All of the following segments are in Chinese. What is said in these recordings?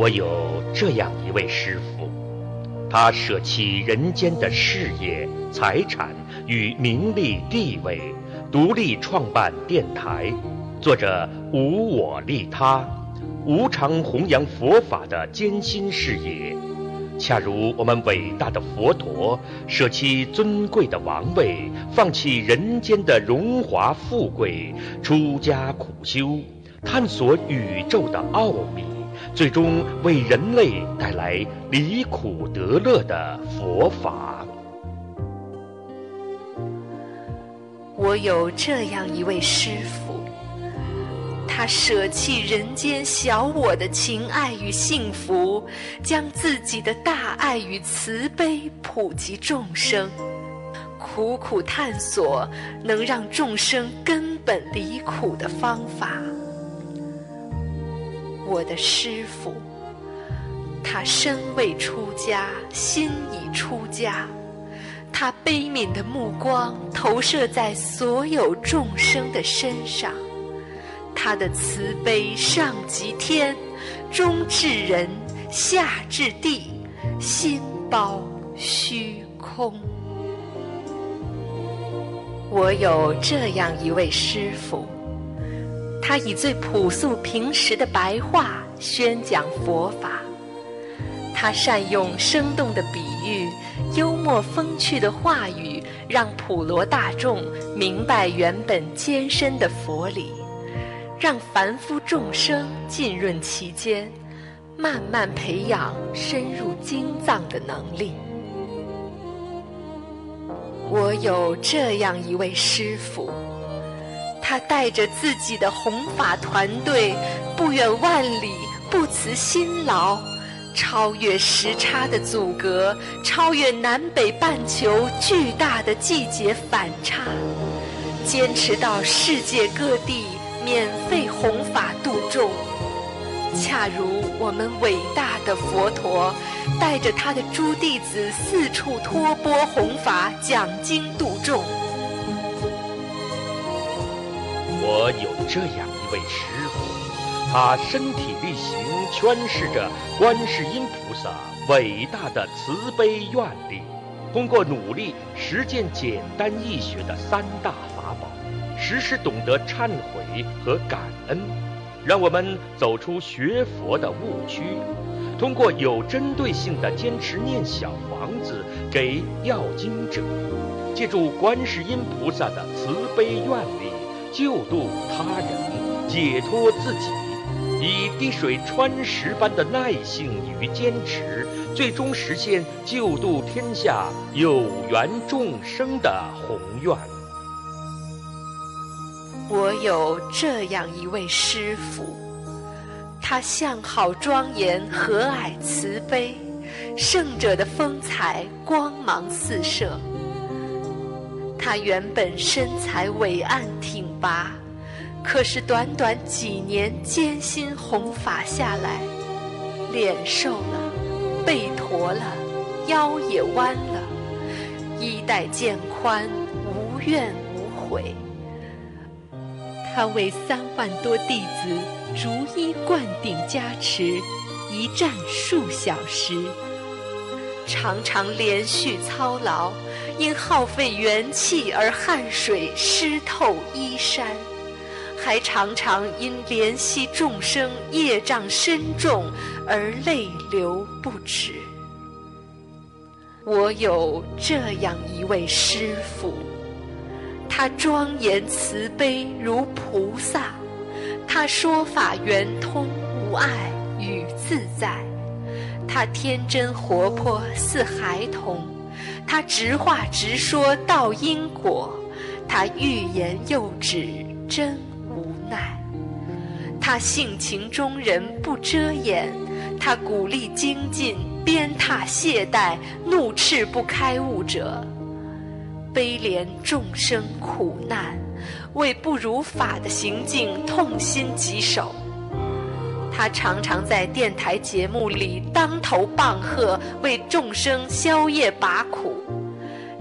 我有这样一位师傅，他舍弃人间的事业、财产与名利地位，独立创办电台，做着无我利他、无偿弘扬佛法的艰辛事业。恰如我们伟大的佛陀舍弃尊贵的王位，放弃人间的荣华富贵，出家苦修，探索宇宙的奥秘，最终为人类带来离苦得乐的佛法。我有这样一位师父。他舍弃人间小我的情爱与幸福，将自己的大爱与慈悲普及众生，苦苦探索能让众生根本离苦的方法。我的师傅，他身未出家，心已出家，他悲悯的目光投射在所有众生的身上。他的慈悲上及天，中至人，下至地，心包虚空。我有这样一位师父，他以最朴素平实的白话宣讲佛法，他善用生动的比喻、幽默风趣的话语，让普罗大众明白原本艰深的佛理。让凡夫众生浸润其间，慢慢培养深入经藏的能力。我有这样一位师父，他带着自己的弘法团队，不远万里，不辞辛劳，超越时差的阻隔，超越南北半球巨大的季节反差，坚持到世界各地。免费弘法度众，恰如我们伟大的佛陀，带着他的诸弟子四处托钵弘法、讲经度众。我有这样一位师傅，他身体力行诠释着观世音菩萨伟大的慈悲愿力，通过努力实践简单易学的三大法宝。时时懂得忏悔和感恩，让我们走出学佛的误区。通过有针对性的坚持念小房子给要经者，借助观世音菩萨的慈悲愿力救度他人、解脱自己，以滴水穿石般的耐性与坚持，最终实现救度天下有缘众生的宏愿。我有这样一位师父，他相好庄严、和蔼慈悲，圣者的风采光芒四射。他原本身材伟岸挺拔，可是短短几年艰辛弘法下来，脸瘦了，背驼了，腰也弯了，衣带渐宽，无怨无悔。他为三万多弟子逐一灌顶加持，一站数小时，常常连续操劳，因耗费元气而汗水湿透衣衫，还常常因怜惜众生业障深重而泪流不止。我有这样一位师父。他庄严慈悲如菩萨，他说法圆通无碍与自在，他天真活泼似孩童，他直话直说道因果，他欲言又止真无奈，他性情中人不遮掩，他鼓励精进鞭挞懈怠怒斥不开悟者。悲怜众生苦难，为不如法的行径痛心疾首。他常常在电台节目里当头棒喝，为众生消业拔苦。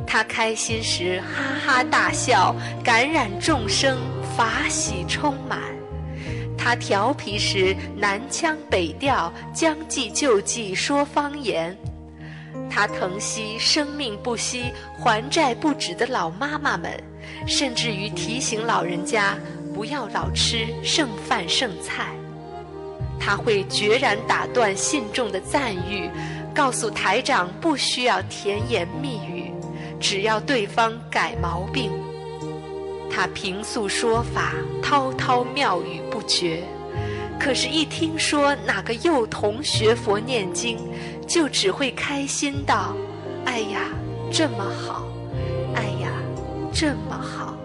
他开心时哈哈大笑，感染众生法喜充满。他调皮时南腔北调，将计就计说方言；他疼惜生命不息、还债不止的老妈妈们，甚至于提醒老人家不要老吃剩饭剩菜。他会决然打断信众的赞誉，告诉台长不需要甜言蜜语，只要对方改毛病。他平素说法滔滔妙语不绝，可是，一听说哪个幼童学佛念经，就只会开心道：“哎呀，这么好！哎呀，这么好！”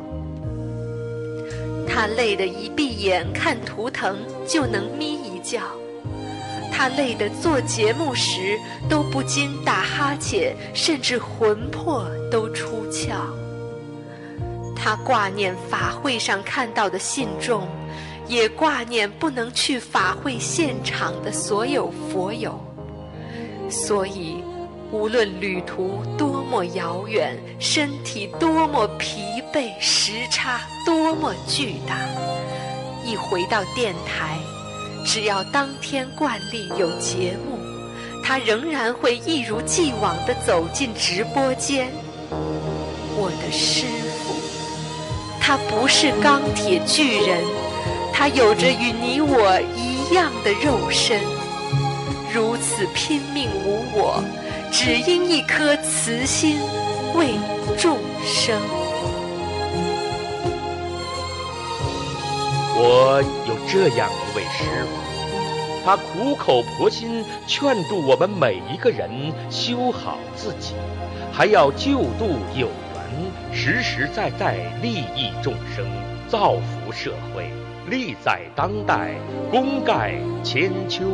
他累得一闭眼看图腾就能眯一觉，他累得做节目时都不禁打哈欠，甚至魂魄都出窍。他挂念法会上看到的信众，也挂念不能去法会现场的所有佛友。所以，无论旅途多么遥远，身体多么疲惫，时差多么巨大，一回到电台，只要当天惯例有节目，他仍然会一如既往地走进直播间。我的师傅。他不是钢铁巨人，他有着与你我一样的肉身，如此拼命无我，只因一颗慈心为众生。我有这样一位师傅，他苦口婆心劝度我们每一个人修好自己，还要救度有缘。实实在在利益众生，造福社会，利在当代，功盖千秋。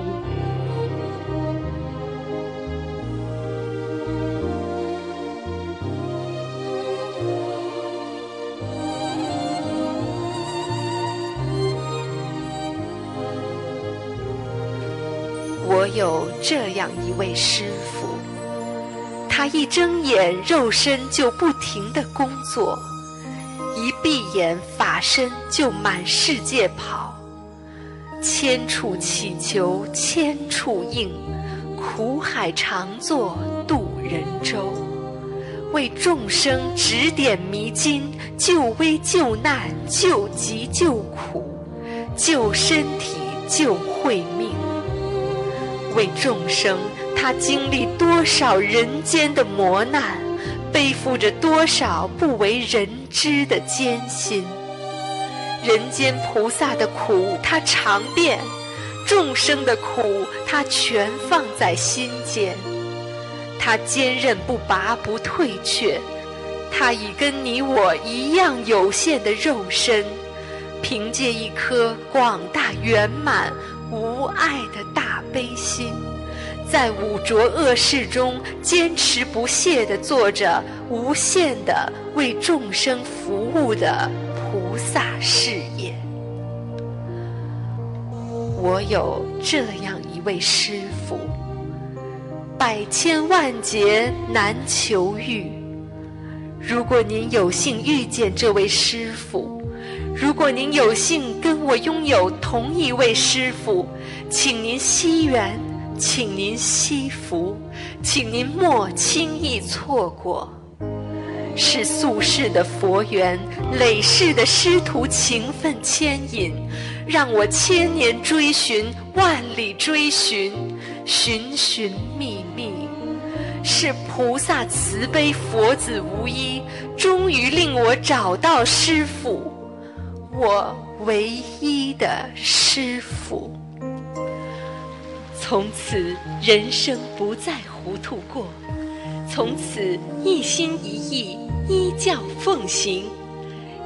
有这样一位师傅。他一睁眼，肉身就不停的工作；一闭眼，法身就满世界跑。千处祈求千处应，苦海常作渡人舟，为众生指点迷津，救危救难，救急救苦，救身体救慧命，为众生。他经历多少人间的磨难，背负着多少不为人知的艰辛。人间菩萨的苦他尝遍，众生的苦他全放在心间。他坚韧不拔不退却，他以跟你我一样有限的肉身，凭借一颗广大圆满无爱的大悲心。在五浊恶世中坚持不懈地做着无限的为众生服务的菩萨事业。我有这样一位师父，百千万劫难求遇。如果您有幸遇见这位师父，如果您有幸跟我拥有同一位师父，请您惜缘。请您惜福，请您莫轻易错过。是宿世的佛缘，累世的师徒情分牵引，让我千年追寻，万里追寻，寻寻觅觅。是菩萨慈悲，佛子无依，终于令我找到师父，我唯一的师父。从此人生不再糊涂过，从此一心一意依教奉行，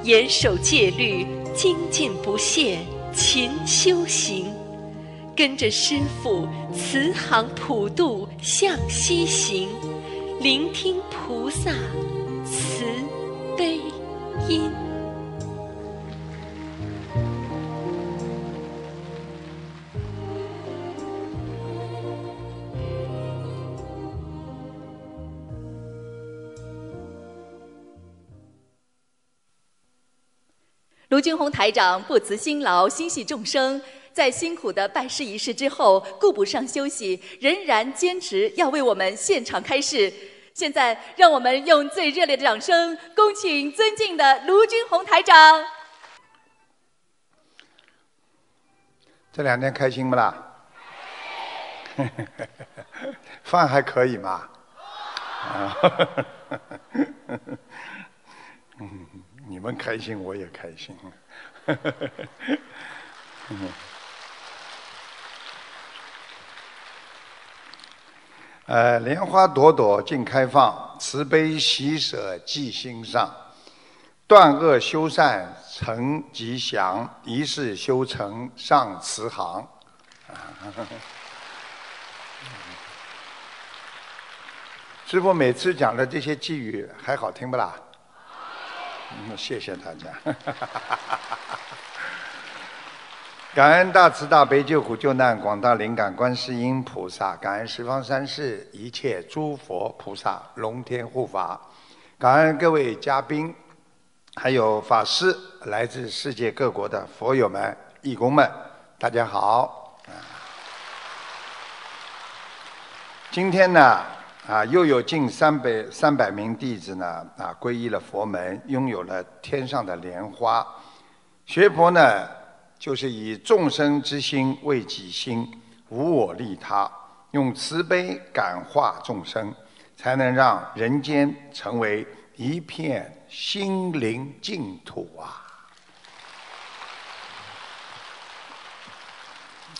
严守戒律，精进不懈，勤修行，跟着师父慈航普渡向西行，聆听菩萨慈悲音。卢军宏台长不辞辛劳，心系众生，在辛苦的拜师仪式之后，顾不上休息，仍然坚持要为我们现场开示。现在，让我们用最热烈的掌声，恭请尊敬的卢军宏台长。这两天开心不啦？饭还可以吗？啊，你们开心我也开心。呃，莲花朵朵尽开放，慈悲喜舍记心上，断恶修善成吉祥，一世修成上慈航。师傅每次讲的这些寄语还好听不啦？谢谢大家。感恩大慈大悲救苦救难广大灵感观世音菩萨，感恩十方三世一切诸佛菩萨龙天护法，感恩各位嘉宾，还有法师，来自世界各国的佛友们、义工们，大家好。今天呢？啊，又有近三百三百名弟子呢，啊，皈依了佛门，拥有了天上的莲花。学佛呢，就是以众生之心为己心，无我利他，用慈悲感化众生，才能让人间成为一片心灵净土啊！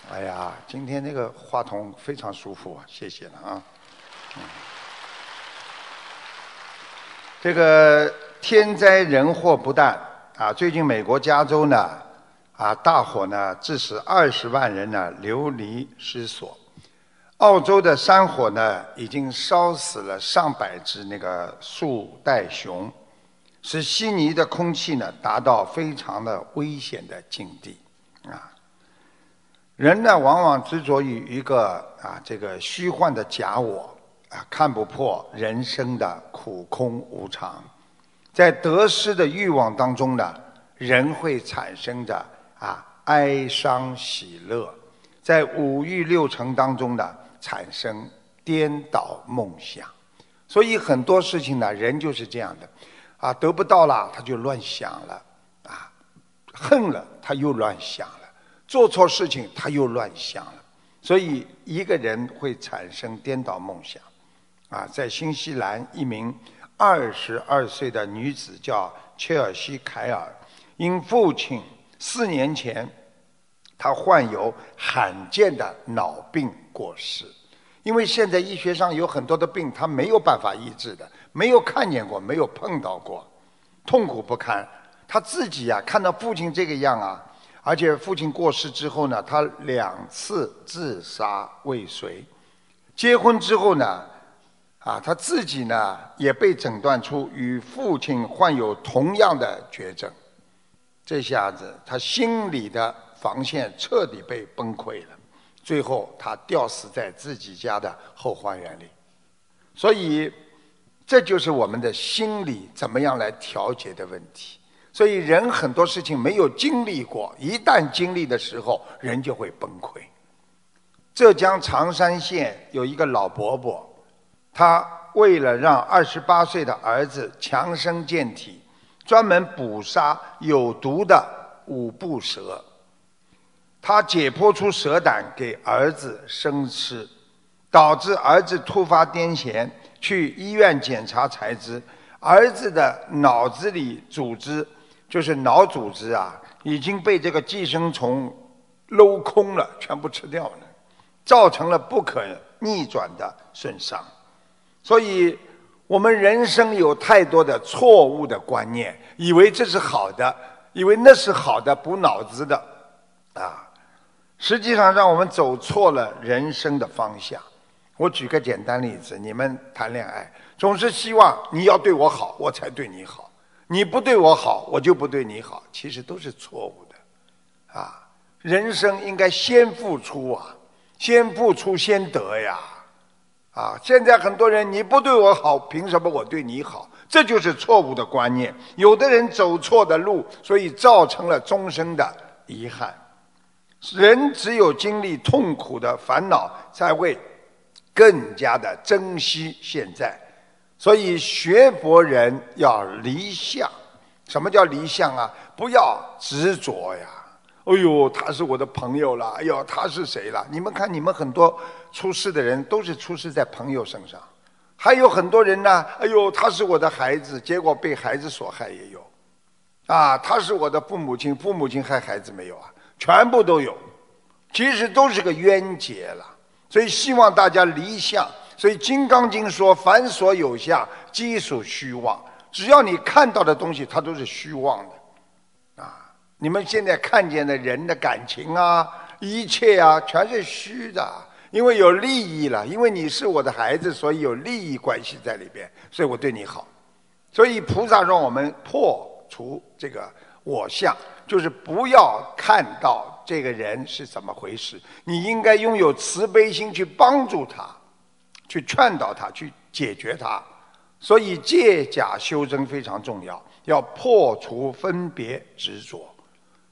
哎呀，今天那个话筒非常舒服啊，谢谢了啊。这个天灾人祸不断啊！最近美国加州呢，啊大火呢，致使二十万人呢流离失所。澳洲的山火呢，已经烧死了上百只那个树袋熊，使悉尼的空气呢达到非常的危险的境地啊！人呢，往往执着于一个啊这个虚幻的假我。啊，看不破人生的苦空无常，在得失的欲望当中呢，人会产生着啊哀伤喜乐，在五欲六尘当中呢，产生颠倒梦想，所以很多事情呢，人就是这样的，啊得不到了他就乱想了，啊恨了他又乱想了，做错事情他又乱想了，所以一个人会产生颠倒梦想。啊，在新西兰，一名二十二岁的女子叫切尔西·凯尔，因父亲四年前她患有罕见的脑病过世。因为现在医学上有很多的病，他没有办法医治的，没有看见过，没有碰到过，痛苦不堪。他自己呀，看到父亲这个样啊，而且父亲过世之后呢，他两次自杀未遂。结婚之后呢？啊，他自己呢也被诊断出与父亲患有同样的绝症，这下子他心里的防线彻底被崩溃了，最后他吊死在自己家的后花园里。所以，这就是我们的心理怎么样来调节的问题。所以，人很多事情没有经历过，一旦经历的时候，人就会崩溃。浙江常山县有一个老伯伯。他为了让二十八岁的儿子强身健体，专门捕杀有毒的五步蛇。他解剖出蛇胆给儿子生吃，导致儿子突发癫痫，去医院检查才知，儿子的脑子里组织，就是脑组织啊，已经被这个寄生虫镂空了，全部吃掉了，造成了不可逆转的损伤。所以，我们人生有太多的错误的观念，以为这是好的，以为那是好的补脑子的，啊，实际上让我们走错了人生的方向。我举个简单例子：你们谈恋爱，总是希望你要对我好，我才对你好；你不对我好，我就不对你好。其实都是错误的，啊，人生应该先付出啊，先付出先得呀。啊，现在很多人你不对我好，凭什么我对你好？这就是错误的观念。有的人走错的路，所以造成了终生的遗憾。人只有经历痛苦的烦恼，才会更加的珍惜现在。所以学佛人要离相。什么叫离相啊？不要执着呀！哎呦，他是我的朋友了。哎呦，他是谁了？你们看，你们很多出事的人都是出事在朋友身上。还有很多人呢，哎呦，他是我的孩子，结果被孩子所害也有。啊，他是我的父母亲，父母亲害孩子没有啊？全部都有，其实都是个冤结了。所以希望大家离相。所以《金刚经》说：“凡所有相，皆属虚妄。”只要你看到的东西，它都是虚妄的，你们现在看见的人的感情啊，一切啊，全是虚的，因为有利益了，因为你是我的孩子，所以有利益关系在里边，所以我对你好。所以菩萨让我们破除这个我相，就是不要看到这个人是怎么回事，你应该拥有慈悲心去帮助他，去劝导他，去解决他。所以借假修真非常重要，要破除分别执着。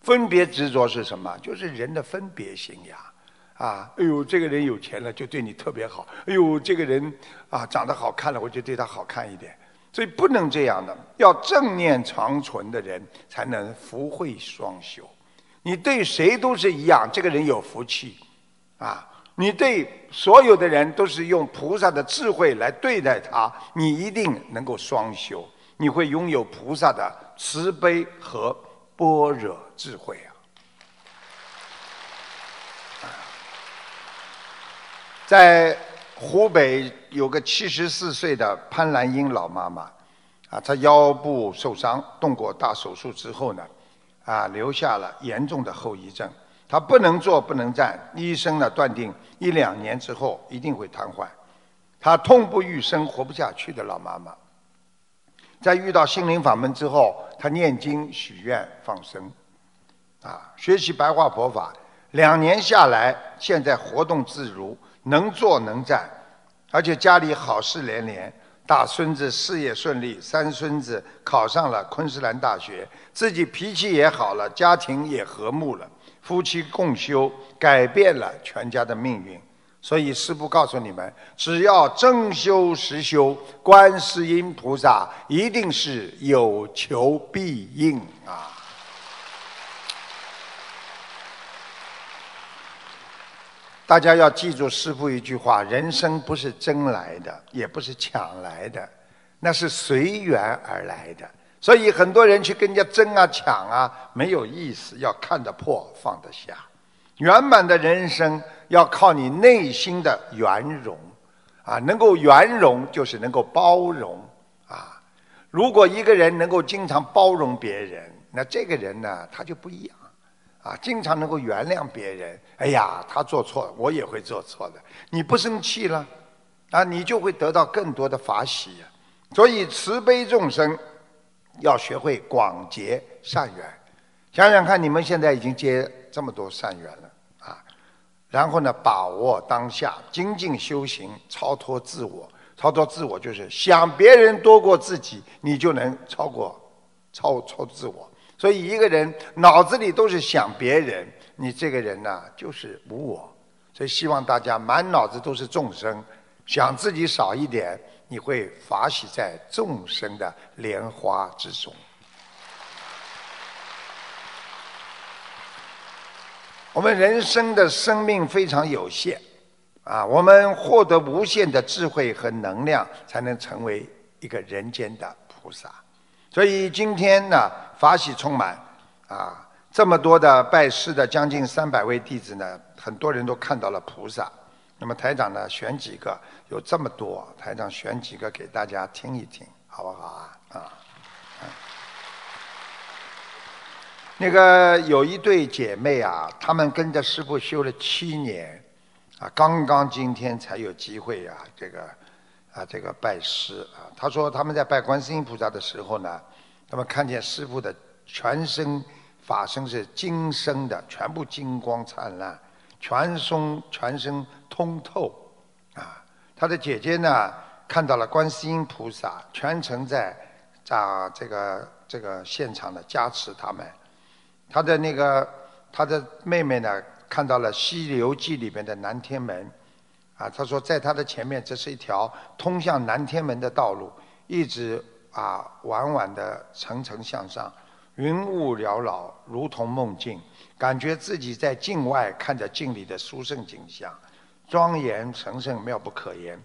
分别执着是什么？就是人的分别心呀！啊，哎呦，这个人有钱了就对你特别好。哎呦，这个人啊长得好看了，我就对他好看一点。所以不能这样的，要正念长存的人才能福慧双修。你对谁都是一样，这个人有福气啊。你对所有的人都是用菩萨的智慧来对待他，你一定能够双修，你会拥有菩萨的慈悲和般若智慧啊！在湖北有个七十四岁的潘兰英老妈妈，啊，她腰部受伤，动过大手术之后呢，啊，留下了严重的后遗症。她不能坐，不能站，医生呢断定一两年之后一定会瘫痪。她痛不欲生，活不下去的老妈妈，在遇到心灵法门之后，他念经许愿放生，啊，学习白话佛法，两年下来，现在活动自如，能坐能站，而且家里好事连连，大孙子事业顺利，三孙子考上了昆士兰大学，自己脾气也好了，家庭也和睦了。夫妻共修，改变了全家的命运。所以师父告诉你们：只要真修实修，观世音菩萨一定是有求必应啊！大家要记住师父一句话：人生不是争来的，也不是抢来的，那是随缘而来的。所以很多人去跟人家争啊抢啊没有意思，要看得破放得下。圆满的人生要靠你内心的圆融，啊，能够圆融就是能够包容啊。如果一个人能够经常包容别人，那这个人呢他就不一样，啊，经常能够原谅别人。哎呀，他做错，我也会做错的。你不生气了，啊，你就会得到更多的法喜。所以慈悲众生。要学会广结善缘，想想看，你们现在已经结这么多善缘了啊！然后呢，把握当下，精进修行，超脱自我。超脱自我就是想别人多过自己，你就能超过超超自我。所以一个人脑子里都是想别人，你这个人呢就是无我。所以希望大家满脑子都是众生，想自己少一点。你会法喜在众生的莲花之中。我们人生的生命非常有限，啊，我们获得无限的智慧和能量，才能成为一个人间的菩萨。所以今天呢，法喜充满，啊，这么多的拜师的将近三百位弟子呢，很多人都看到了菩萨。那么台长呢，选几个，有这么多，台长选几个给大家听一听，好不好啊？啊，那个有一对姐妹啊，她们跟着师傅修了七年，啊，刚刚今天才有机会啊，这个啊，这个拜师啊。她说他们在拜观世音菩萨的时候呢，他们看见师傅的全身法身是金身的，全部金光灿烂。全身全身通透，啊，他的姐姐呢看到了观世音菩萨全程在在这个这个现场的加持他们。他的那个他的妹妹呢看到了《西游记》里边的南天门，啊，他说在他的前面这是一条通向南天门的道路，一直啊缓缓的层层向上，云雾缭绕，如同梦境，感觉自己在境外看着境里的殊胜景象，庄严神圣，妙不可言。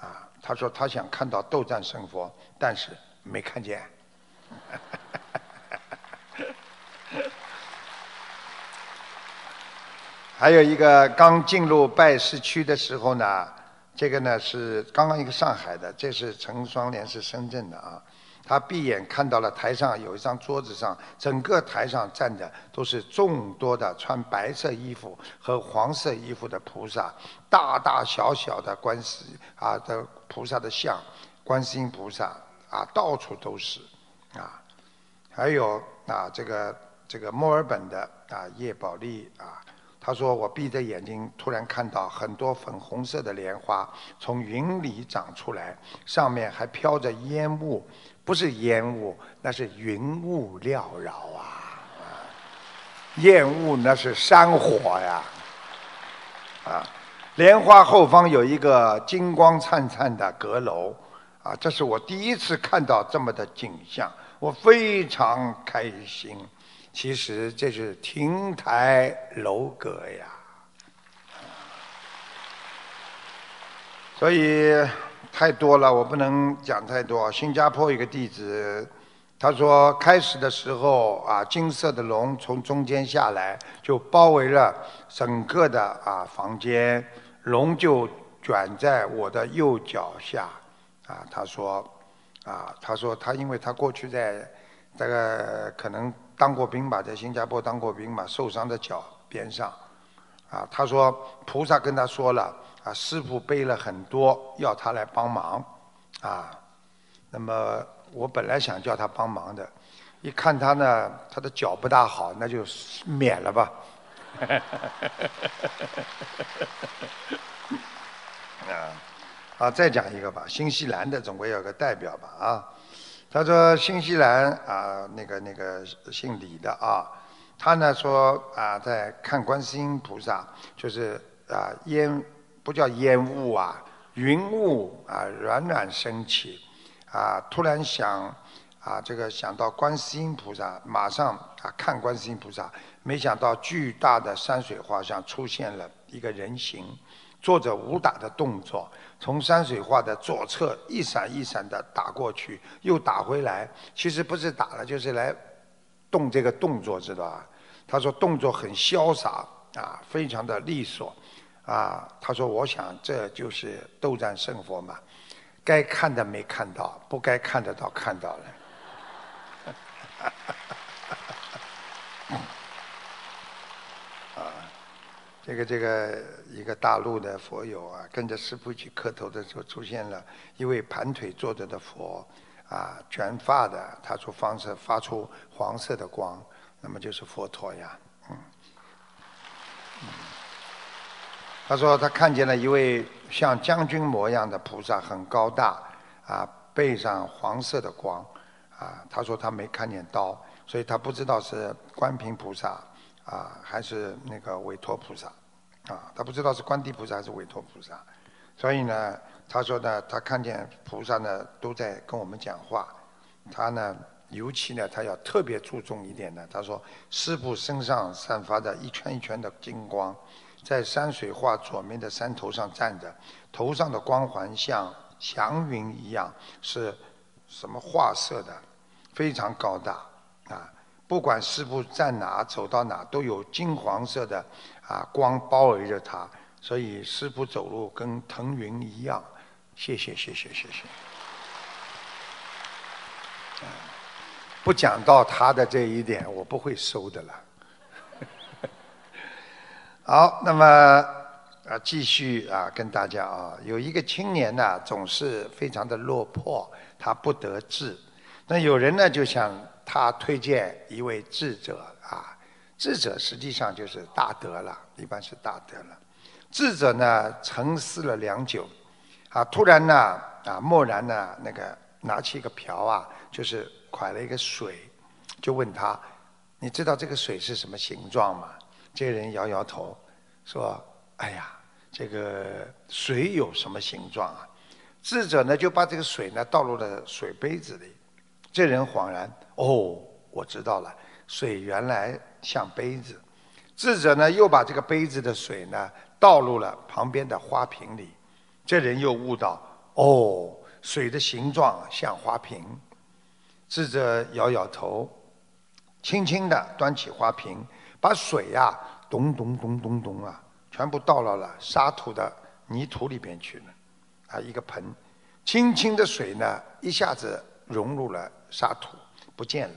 啊，他说他想看到斗战胜佛，但是没看见。还有一个刚进入拜师区的时候呢，这个呢是刚刚一个上海的，这是陈双莲是深圳的啊。他闭眼看到了台上有一张桌子上，整个台上站着都是众多的穿白色衣服和黄色衣服的菩萨，大大小小的观世啊的菩萨的像，观世音菩萨啊到处都是啊，还有啊这个这个墨尔本的啊叶宝利啊，他说我闭着眼睛突然看到很多粉红色的莲花从云里长出来，上面还飘着烟雾。不是烟雾，那是云雾缭绕啊！烟雾那是山火呀！啊，莲花后方有一个金光灿灿的阁楼，啊，这是我第一次看到这么的景象，我非常开心。其实这是亭台楼阁呀，所以。太多了，我不能讲太多。新加坡一个弟子，他说开始的时候啊，金色的龙从中间下来，就包围了整个的啊房间，龙就卷在我的右脚下。啊，他说，啊，他说他因为他过去在这个可能当过兵吧，在新加坡当过兵嘛，受伤的脚边上。啊，他说菩萨跟他说了。啊，师傅背了很多，要他来帮忙，啊，那么我本来想叫他帮忙的，一看他呢，他的脚不大好，那就免了吧。啊，啊，再讲一个吧，新西兰的总归有个代表吧啊。他说新西兰啊，那个那个姓李的啊，他呢说啊，在看观世音菩萨，就是啊烟。不叫烟雾啊，云雾啊，冉冉升起，啊，突然想，啊，这个想到观世音菩萨，马上啊看观世音菩萨，没想到巨大的山水画上出现了一个人形，做着武打的动作，从山水画的左侧一闪一闪的打过去，又打回来，其实不是打了，就是来动这个动作，知道吧？他说动作很潇洒啊，非常的利索。啊，他说：“我想这就是斗战胜佛嘛，该看的没看到，不该看的倒看到了。”啊，这个这个一个大陆的佛友啊，跟着师傅去磕头的时候，出现了一位盘腿坐着的佛，啊，卷发的，他说方式发出黄色的光，那么就是佛陀呀，嗯。他说他看见了一位像将军模样的菩萨，很高大，啊，背上黄色的光，啊，他说他没看见刀，所以他不知道是观平菩萨，啊，还是那个韦陀菩萨，啊，他不知道是观地菩萨还是韦陀菩萨，所以呢，他说呢，他看见菩萨呢都在跟我们讲话，他呢，尤其呢，他要特别注重一点呢，他说师傅身上散发着一圈一圈的金光。在山水画左面的山头上站着，头上的光环像祥云一样，是什么画色的？非常高大啊！不管师傅站哪，走到哪，都有金黄色的啊光包围着他，所以师傅走路跟腾云一样。谢谢谢谢谢谢。不讲到他的这一点，我不会收的了。好，那么啊，继续啊，跟大家啊，有一个青年呢，总是非常的落魄，他不得志。那有人呢，就向他推荐一位智者啊，智者实际上就是大德了，一般是大德了。智者呢，沉思了良久，啊，突然呢，啊，蓦然呢，那个拿起一个瓢啊，就是蒯了一个水，就问他：“你知道这个水是什么形状吗？”这人摇摇头，说：“哎呀，这个水有什么形状啊？”智者呢就把这个水呢倒入了水杯子里。这人恍然：“哦，我知道了，水原来像杯子。”智者呢又把这个杯子的水呢倒入了旁边的花瓶里。这人又悟到：“哦，水的形状像花瓶。”智者摇摇头，轻轻地端起花瓶，把水呀咚咚咚咚咚啊，全部倒到了沙土的泥土里边去了。啊，一个盆，轻轻的水呢一下子融入了沙土，不见了。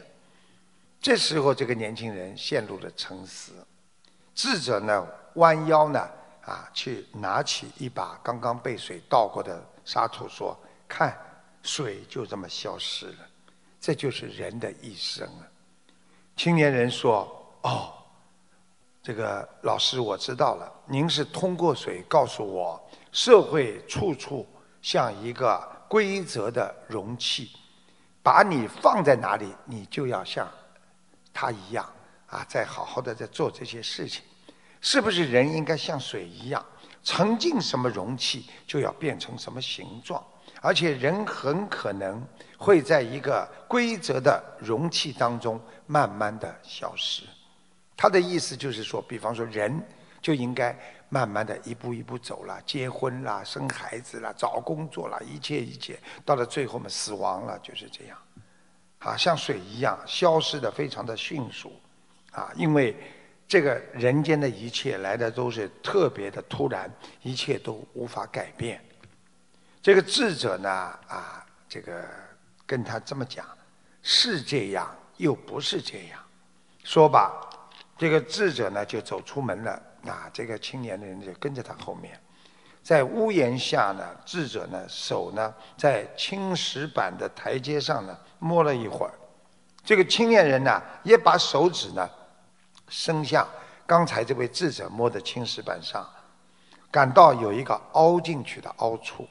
这时候，这个年轻人陷入了沉思。智者呢，弯腰呢，啊，去拿起一把刚刚被水倒过的沙土，说：“看，水就这么消失了，这就是人的一生啊。”青年人说：“哦，这个老师我知道了，您是通过水告诉我，社会处处像一个规则的容器，把你放在哪里，你就要像他一样。”啊，再好好的在做这些事情，是不是人应该像水一样，沉进什么容器就要变成什么形状？而且人很可能会在一个规则的容器当中慢慢的消失。他的意思就是说，比方说人就应该慢慢的一步一步走了，结婚啦，生孩子啦，找工作啦，一切一切，到了最后嘛，死亡了，就是这样，啊，像水一样消失的非常的迅速。啊，因为这个人间的一切来的都是特别的突然，一切都无法改变。这个智者呢，啊，这个跟他这么讲，是这样又不是这样。说吧，这个智者呢就走出门了，啊，这个青年的人就跟着他后面，在屋檐下呢，智者呢手呢在青石板的台阶上呢摸了一会儿，这个青年人呢也把手指呢。伸向刚才这位智者摸的青石板上，感到有一个凹进去的凹处。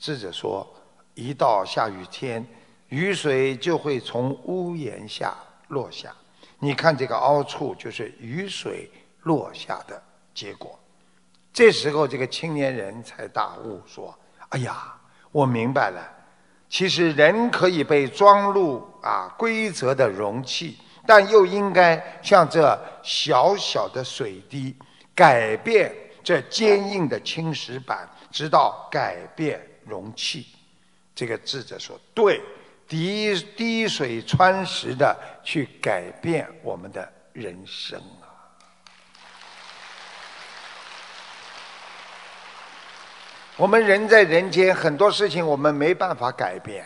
智者说：“一到下雨天，雨水就会从屋檐下落下。你看这个凹处，就是雨水落下的结果。”这时候，这个青年人才大悟，说：“哎呀，我明白了。其实人可以被装入啊规则的容器。”但又应该像这小小的水滴，改变这坚硬的青石板，直到改变容器。这个智者说：“对，滴滴水穿石的去改变我们的人生啊！我们人在人间，很多事情我们没办法改变。”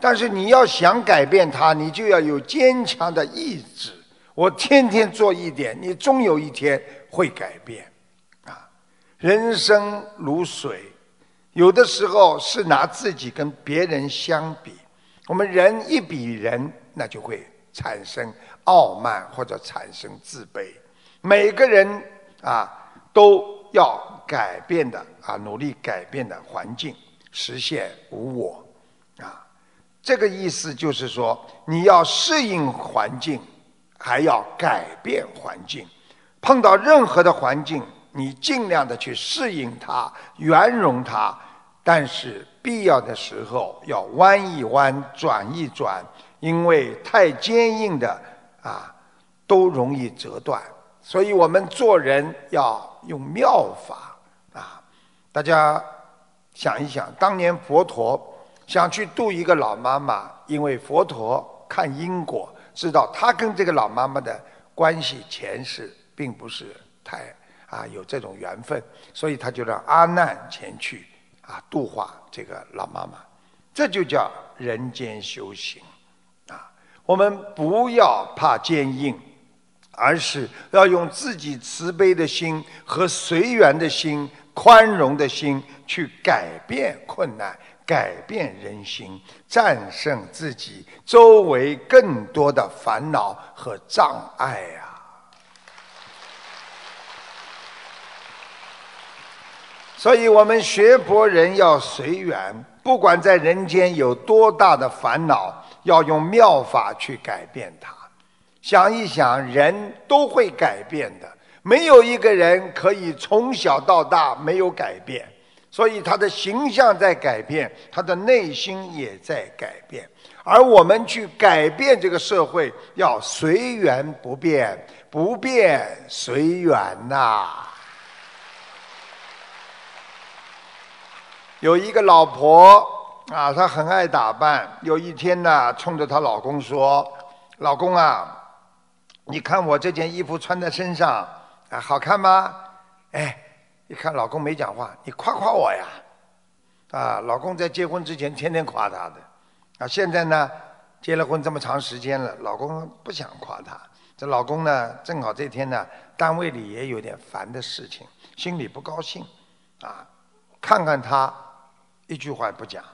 但是你要想改变它，你就要有坚强的意志。我天天做一点，你终有一天会改变。啊，人生如水，有的时候是拿自己跟别人相比。我们人一比人，那就会产生傲慢或者产生自卑。每个人啊，都要改变的啊，努力改变的环境，实现无我啊。这个意思就是说，你要适应环境，还要改变环境。碰到任何的环境，你尽量的去适应它、圆融它，但是必要的时候要弯一弯、转一转，因为太坚硬的啊，都容易折断。所以我们做人要用妙法啊！大家想一想，当年佛陀。想去度一个老妈妈，因为佛陀看因果，知道他跟这个老妈妈的关系前世并不是太啊有这种缘分，所以他就让阿难前去啊度化这个老妈妈，这就叫人间修行啊！我们不要怕坚硬，而是要用自己慈悲的心和随缘的心、宽容的心去改变困难。改变人心，战胜自己周围更多的烦恼和障碍啊！所以我们学佛人要随缘，不管在人间有多大的烦恼，要用妙法去改变它。想一想，人都会改变的，没有一个人可以从小到大没有改变。所以他的形象在改变，他的内心也在改变。而我们去改变这个社会，要随缘不变，不变随缘呐。有一个老婆啊，她很爱打扮。有一天呢，冲着她老公说：“老公啊，你看我这件衣服穿在身上啊，好看吗？”哎。一看老公没讲话，你夸夸我呀！啊，老公在结婚之前天天夸她的，啊，现在呢，结了婚这么长时间了，老公不想夸她。这老公呢，正好这天呢，单位里也有点烦的事情，心里不高兴，啊，看看她，一句话也不讲，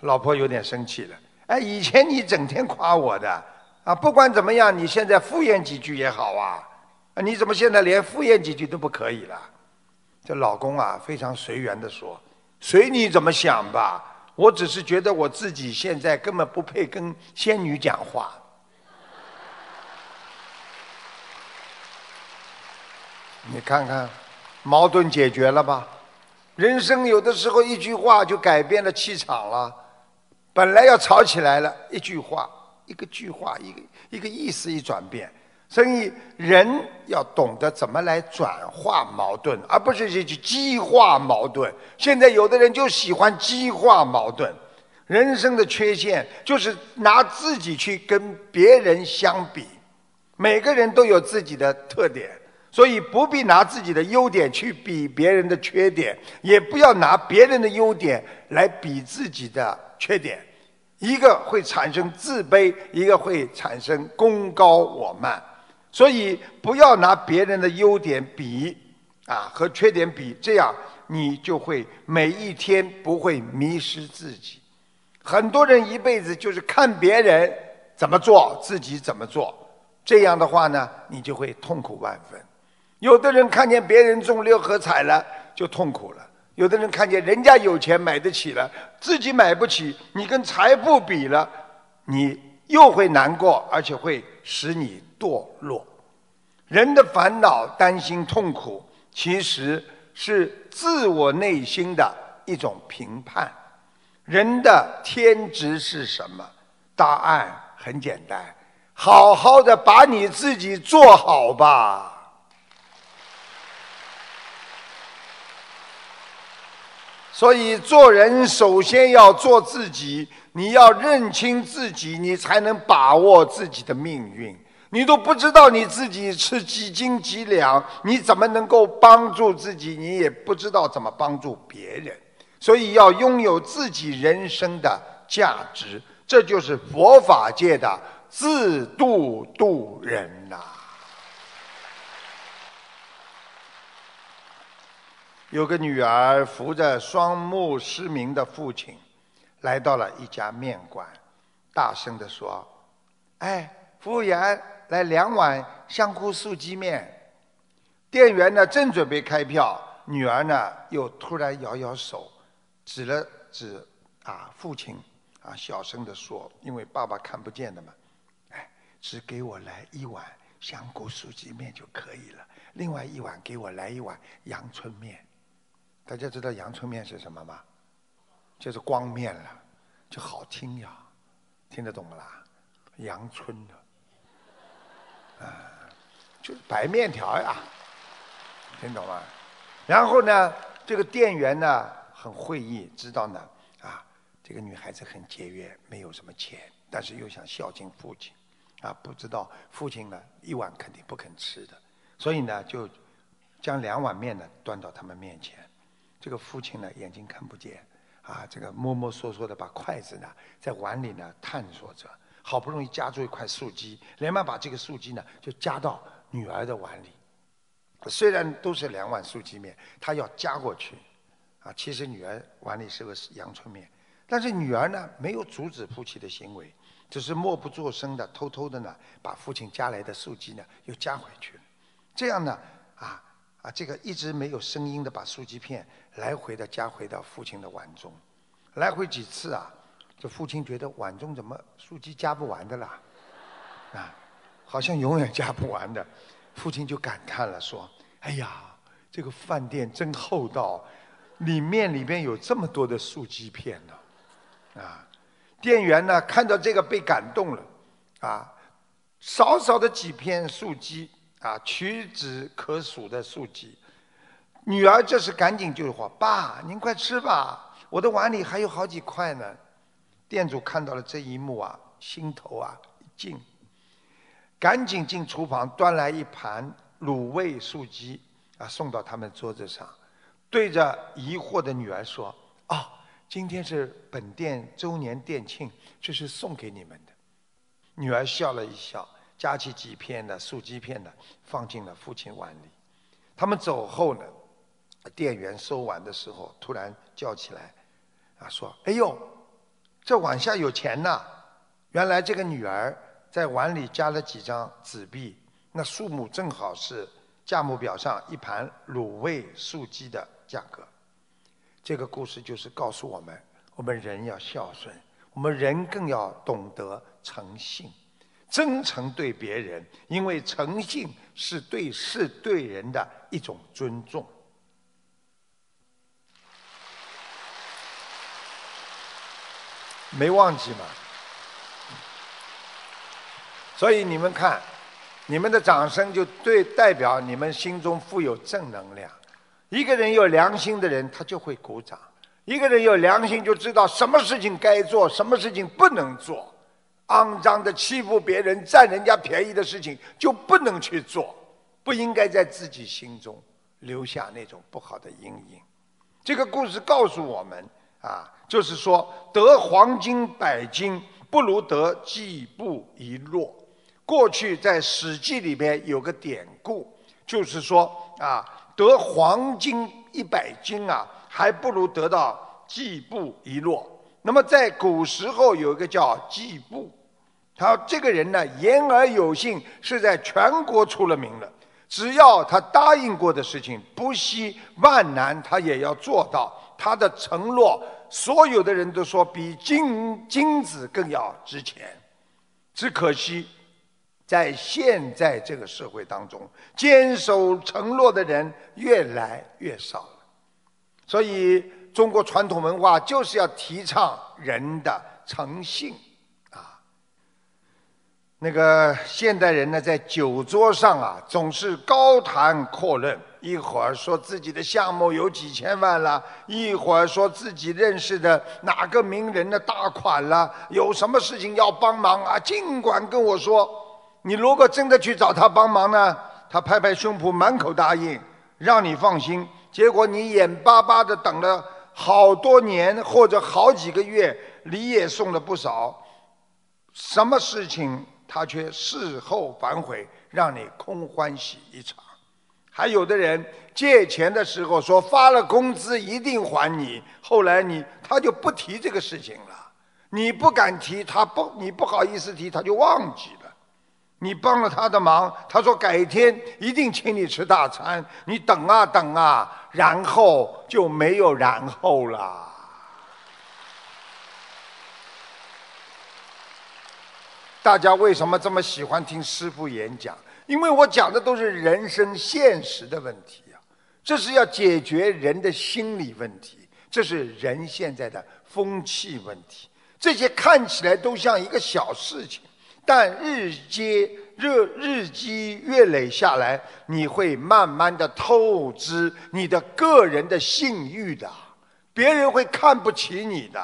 老婆有点生气了。哎，以前你整天夸我的，啊，不管怎么样，你现在敷衍几句也好啊，啊，你怎么现在连敷衍几句都不可以了？这老公啊，非常随缘的说：“随你怎么想吧，我只是觉得我自己现在根本不配跟仙女讲话。”你看看，矛盾解决了吧？人生有的时候一句话就改变了气场了。本来要吵起来了，一句话，一个句话，一个一个意思一转变。所以，人要懂得怎么来转化矛盾，而不是去激化矛盾。现在有的人就喜欢激化矛盾。人生的缺陷就是拿自己去跟别人相比。每个人都有自己的特点，所以不必拿自己的优点去比别人的缺点，也不要拿别人的优点来比自己的缺点。一个会产生自卑，一个会产生功高我慢。所以不要拿别人的优点比啊和缺点比，这样你就会每一天不会迷失自己。很多人一辈子就是看别人怎么做，自己怎么做，这样的话呢，你就会痛苦万分。有的人看见别人中六合彩了就痛苦了，有的人看见人家有钱买得起了，自己买不起，你跟财富比了，你又会难过，而且会使你。堕落，人的烦恼、担心、痛苦，其实是自我内心的一种评判。人的天职是什么？答案很简单：好好的把你自己做好吧。所以，做人首先要做自己，你要认清自己，你才能把握自己的命运。你都不知道你自己吃几斤几两，你怎么能够帮助自己？你也不知道怎么帮助别人，所以要拥有自己人生的价值，这就是佛法界的自度度人呐。有个女儿扶着双目失明的父亲，来到了一家面馆，大声地说：“哎，服务员。”来两碗香菇素鸡面。店员呢正准备开票，女儿呢又突然摇摇手，指了指啊父亲，啊小声的说：“因为爸爸看不见的嘛，哎，只给我来一碗香菇素鸡面就可以了。另外一碗给我来一碗阳春面。大家知道阳春面是什么吗？就是光面了，就好听呀，听得懂不啦？阳春的。啊，就是白面条呀，听懂吗？然后呢，这个店员呢很会意，知道呢啊，这个女孩子很节约，没有什么钱，但是又想孝敬父亲，啊，不知道父亲呢一碗肯定不肯吃的，所以呢就将两碗面呢端到他们面前。这个父亲呢眼睛看不见，啊，这个摸摸索索的把筷子呢在碗里呢探索着。好不容易夹住一块素鸡，连忙把这个素鸡呢就夹到女儿的碗里。虽然都是两碗素鸡面，他要夹过去，啊，其实女儿碗里是个阳春面，但是女儿呢没有阻止父亲的行为，只是默不作声的偷偷的呢把父亲夹来的素鸡呢又夹回去了。这样呢，啊啊，这个一直没有声音的把素鸡片来回的加回到父亲的碗中。来回几次啊，这父亲觉得碗中怎么素鸡加不完的啦，啊，好像永远加不完的，父亲就感叹了说：“哎呀，这个饭店真厚道，里面里边有这么多的素鸡片呢。”啊，店员呢看到这个被感动了，啊，少少的几片素鸡啊，屈指可数的素鸡，女儿这时赶紧就说：“爸，您快吃吧。”我的碗里还有好几块呢，店主看到了这一幕啊，心头啊一惊，赶紧进厨房端来一盘卤味素鸡啊，送到他们桌子上，对着疑惑的女儿说：“啊，今天是本店周年店庆，这是送给你们的。”女儿笑了一笑，夹起几片的素鸡片呢，放进了父亲碗里。他们走后呢，店员收碗的时候突然叫起来。啊，说：“哎呦，这碗下有钱呐！原来这个女儿在碗里加了几张纸币，那数目正好是价目表上一盘卤味素鸡的价格。这个故事就是告诉我们：我们人要孝顺，我们人更要懂得诚信，真诚对别人，因为诚信是对事对人的一种尊重。”没忘记嘛？所以你们看，你们的掌声就对代表你们心中富有正能量。一个人有良心的人，他就会鼓掌；一个人有良心，就知道什么事情该做，什么事情不能做。肮脏的欺负别人、占人家便宜的事情就不能去做，不应该在自己心中留下那种不好的阴影。这个故事告诉我们。啊，就是说得黄金百斤不如得季布一落。过去在《史记》里面有个典故，就是说啊，得黄金一百斤啊，还不如得到季布一落。那么在古时候有一个叫季布，他这个人呢言而有信，是在全国出了名的。只要他答应过的事情，不惜万难他也要做到。他的承诺，所有的人都说比金金子更要值钱。只可惜，在现在这个社会当中，坚守承诺的人越来越少了。所以，中国传统文化就是要提倡人的诚信啊。那个现代人呢，在酒桌上啊，总是高谈阔论，一会儿说自己的项目有几千万了，一会儿说自己认识的哪个名人的大款了，有什么事情要帮忙啊，尽管跟我说。你如果真的去找他帮忙呢，他拍拍胸脯，满口答应，让你放心。结果你眼巴巴的等了好多年，或者好几个月，礼也送了不少，什么事情？他却事后反悔，让你空欢喜一场。还有的人借钱的时候说发了工资一定还你，后来你他就不提这个事情了。你不敢提，他不你不好意思提，他就忘记了。你帮了他的忙，他说改天一定请你吃大餐。你等啊等啊，然后就没有然后了。大家为什么这么喜欢听师傅演讲？因为我讲的都是人生现实的问题呀，这是要解决人的心理问题，这是人现在的风气问题。这些看起来都像一个小事情，但日积日日积月累下来，你会慢慢的透支你的个人的信誉的，别人会看不起你的。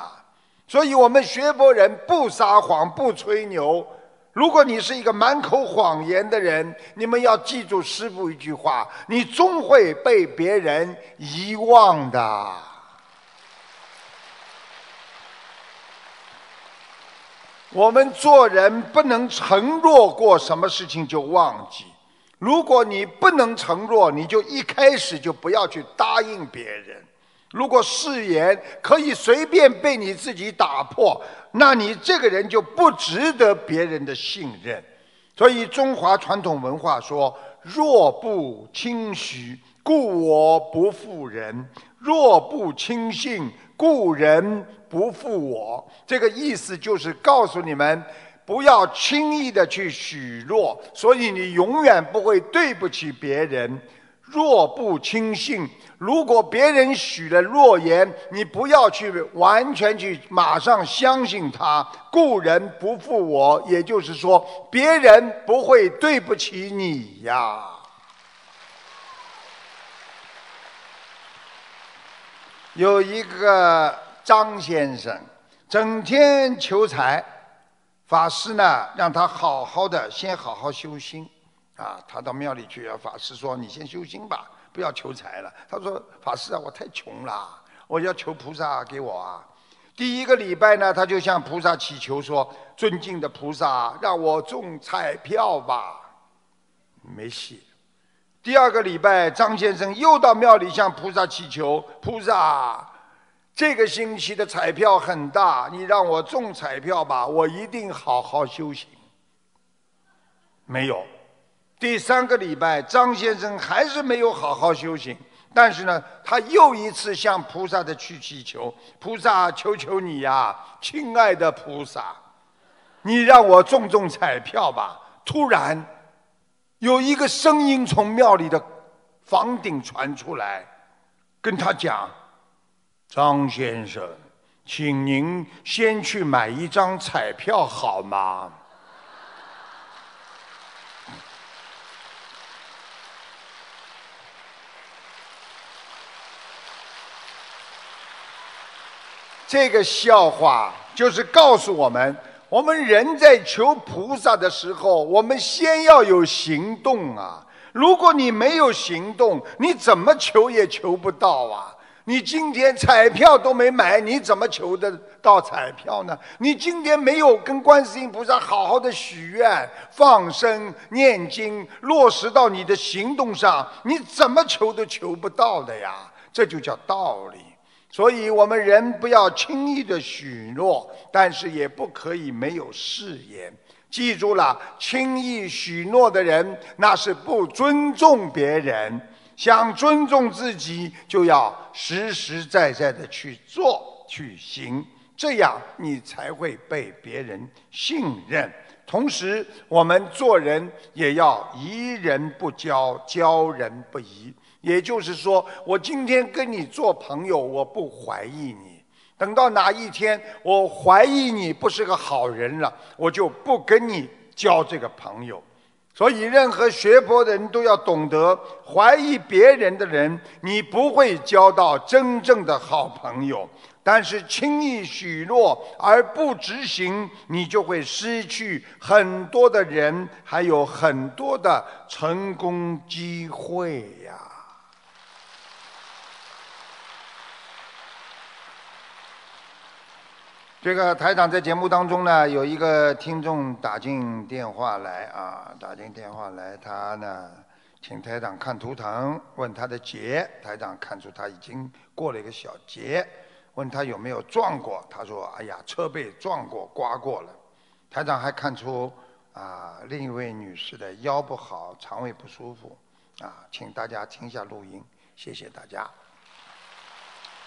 所以我们学佛人不撒谎不吹牛。如果你是一个满口谎言的人，你们要记住师父一句话：你终会被别人遗忘的。我们做人不能承诺过什么事情就忘记。如果你不能承诺，你就一开始就不要去答应别人。如果誓言可以随便被你自己打破，那你这个人就不值得别人的信任。所以中华传统文化说：“若不轻许，故我不负人；若不轻信，故人不负我。这个意思就是告诉你们，不要轻易的去许诺，所以你永远不会对不起别人。若不轻信，如果别人许了诺言，你不要去完全去马上相信他。故人不负我，也就是说，别人不会对不起你呀。有一个张先生，整天求财，法师呢让他好好的先好好修心。啊，他到庙里去，法师说：“你先修心吧，不要求财了。”他说：“法师啊，我太穷了，我要求菩萨给我啊。”第一个礼拜呢，他就向菩萨祈求说：“尊敬的菩萨，让我中彩票吧。”没戏。第二个礼拜，张先生又到庙里向菩萨祈求：“菩萨，这个星期的彩票很大，你让我中彩票吧，我一定好好修行。”没有。第三个礼拜，张先生还是没有好好修行。但是呢，他又一次向菩萨的去祈求：“菩萨，求求你呀，亲爱的菩萨，你让我中中彩票吧！”突然，有一个声音从庙里的房顶传出来，跟他讲：“张先生，请您先去买一张彩票好吗？”这个笑话就是告诉我们：我们人在求菩萨的时候，我们先要有行动啊！如果你没有行动，你怎么求也求不到啊！你今天彩票都没买，你怎么求得到彩票呢？你今天没有跟观世音菩萨好好的许愿、放生、念经，落实到你的行动上，你怎么求都求不到的呀！这就叫道理。所以我们人不要轻易的许诺，但是也不可以没有誓言。记住了，轻易许诺的人，那是不尊重别人。想尊重自己，就要实实在在的去做、去行，这样你才会被别人信任。同时，我们做人也要疑人不交，交人不疑。也就是说，我今天跟你做朋友，我不怀疑你。等到哪一天我怀疑你不是个好人了，我就不跟你交这个朋友。所以，任何学佛的人都要懂得，怀疑别人的人，你不会交到真正的好朋友。但是，轻易许诺而不执行，你就会失去很多的人，还有很多的成功机会呀。这个台长在节目当中呢，有一个听众打进电话来啊，打进电话来，他呢请台长看图腾，问他的劫，台长看出他已经过了一个小劫，问他有没有撞过，他说：哎呀，车被撞过，刮过了。台长还看出啊，另一位女士的腰不好，肠胃不舒服啊，请大家听一下录音，谢谢大家。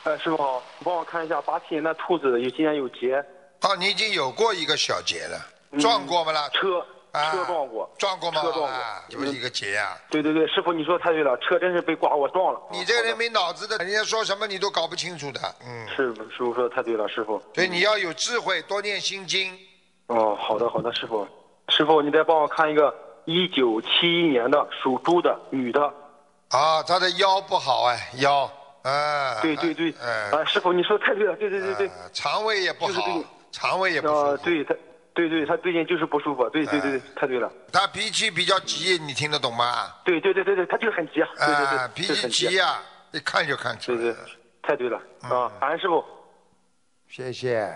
呃，师傅好，帮我看一下八七年的兔子有今年有劫。哦，你已经有过一个小劫了，撞过吗啦？车，车撞过，撞过吗？车撞过，就是一个劫呀。对对对，师傅你说太对了，车真是被刮我撞了。你这个人没脑子的，人家说什么你都搞不清楚的。嗯。师傅，师傅说的太对了，师傅。所以，你要有智慧，多念心经。哦，好的好的，师傅，师傅你再帮我看一个一九七一年的属猪的女的。啊，她的腰不好哎，腰。啊，对对对，啊，师傅，你说太对了，对对对对，肠胃也不好，肠胃也不好，对他，对对，他最近就是不舒服，对对对对，太对了。他脾气比较急，你听得懂吗？对对对对对，他就是很急啊，对对对，脾气急呀，一看就看出来。对对，太对了啊，感恩师傅，谢谢。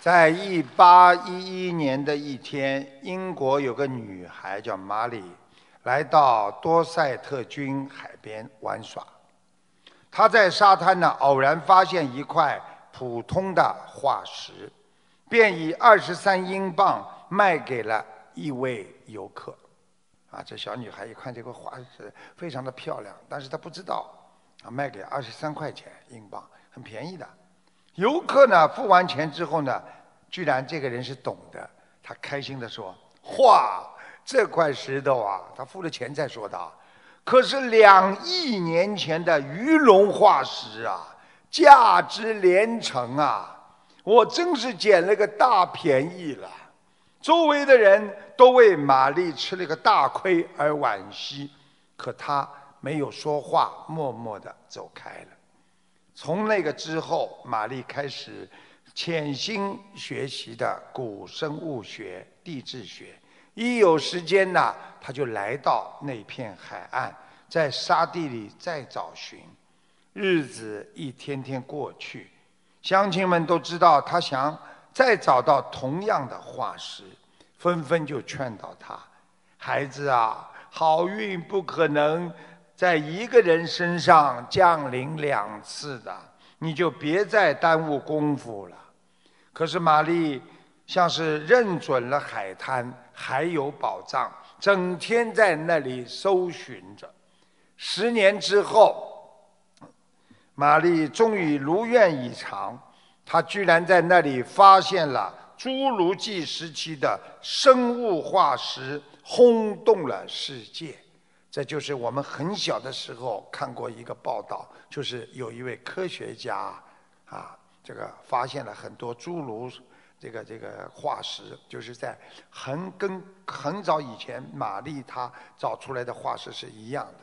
在一八一一年的一天，英国有个女孩叫玛丽。来到多塞特郡海边玩耍，他在沙滩呢偶然发现一块普通的化石，便以二十三英镑卖给了一位游客。啊，这小女孩一看这个化石非常的漂亮，但是她不知道，啊，卖给二十三块钱英镑，很便宜的。游客呢付完钱之后呢，居然这个人是懂的，他开心的说：“哇，这块石头啊，他付了钱再说的，可是两亿年前的鱼龙化石啊，价值连城啊！我真是捡了个大便宜了。”周围的人都为玛丽吃了个大亏而惋惜，可她没有说话，默默地走开了。从那个之后，玛丽开始潜心学习的古生物学、地质学。一有时间呢，他就来到那片海岸，在沙地里再找寻。日子一天天过去，乡亲们都知道他想。再找到同样的化石，纷纷就劝导他：“孩子啊，好运不可能在一个人身上降临两次的，你就别再耽误功夫了。”可是玛丽像是认准了海滩还有宝藏，整天在那里搜寻着。十年之后，玛丽终于如愿以偿。她居然在那里发现了侏罗纪时期的生物化石，轰动了世界。这就是我们很小的时候看过一个报道，就是有一位科学家啊，这个发现了很多侏儒这个这个化石，就是在很跟很早以前玛丽她找出来的化石是一样的。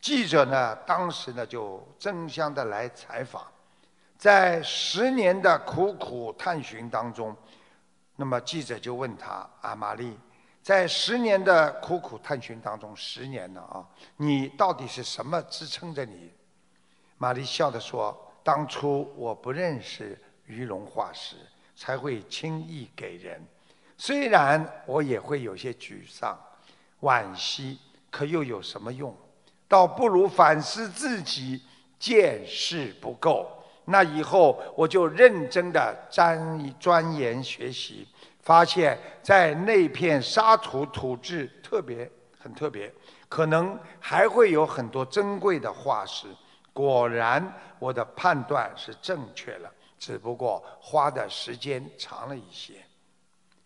记者呢，当时呢就争相的来采访。在十年的苦苦探寻当中，那么记者就问他：“啊，玛丽，在十年的苦苦探寻当中，十年了啊，你到底是什么支撑着你？”玛丽笑着说：“当初我不认识鱼龙化石，才会轻易给人。虽然我也会有些沮丧、惋惜，可又有什么用？倒不如反思自己见识不够。”那以后我就认真的钻钻研学习，发现，在那片沙土土质特别很特别，可能还会有很多珍贵的化石。果然，我的判断是正确了，只不过花的时间长了一些。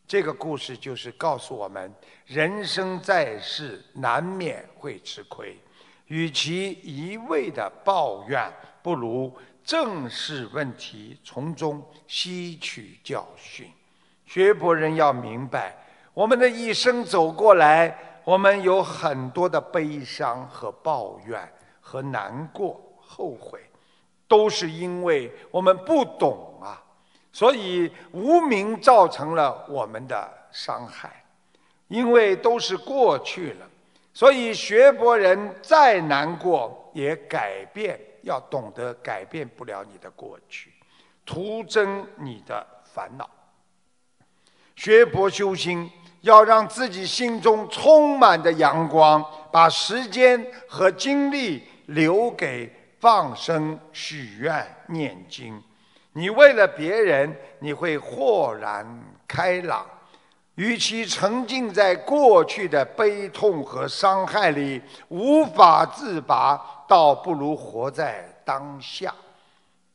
这个故事就是告诉我们：人生在世，难免会吃亏，与其一味的抱怨，不如。正视问题，从中吸取教训。学佛人要明白，我们的一生走过来，我们有很多的悲伤和抱怨和难过、后悔，都是因为我们不懂啊，所以无名造成了我们的伤害。因为都是过去了，所以学佛人再难过也改变。要懂得改变不了你的过去，徒增你的烦恼。学佛修心，要让自己心中充满的阳光，把时间和精力留给放生、许愿、念经。你为了别人，你会豁然开朗。与其沉浸在过去的悲痛和伤害里无法自拔，倒不如活在当下。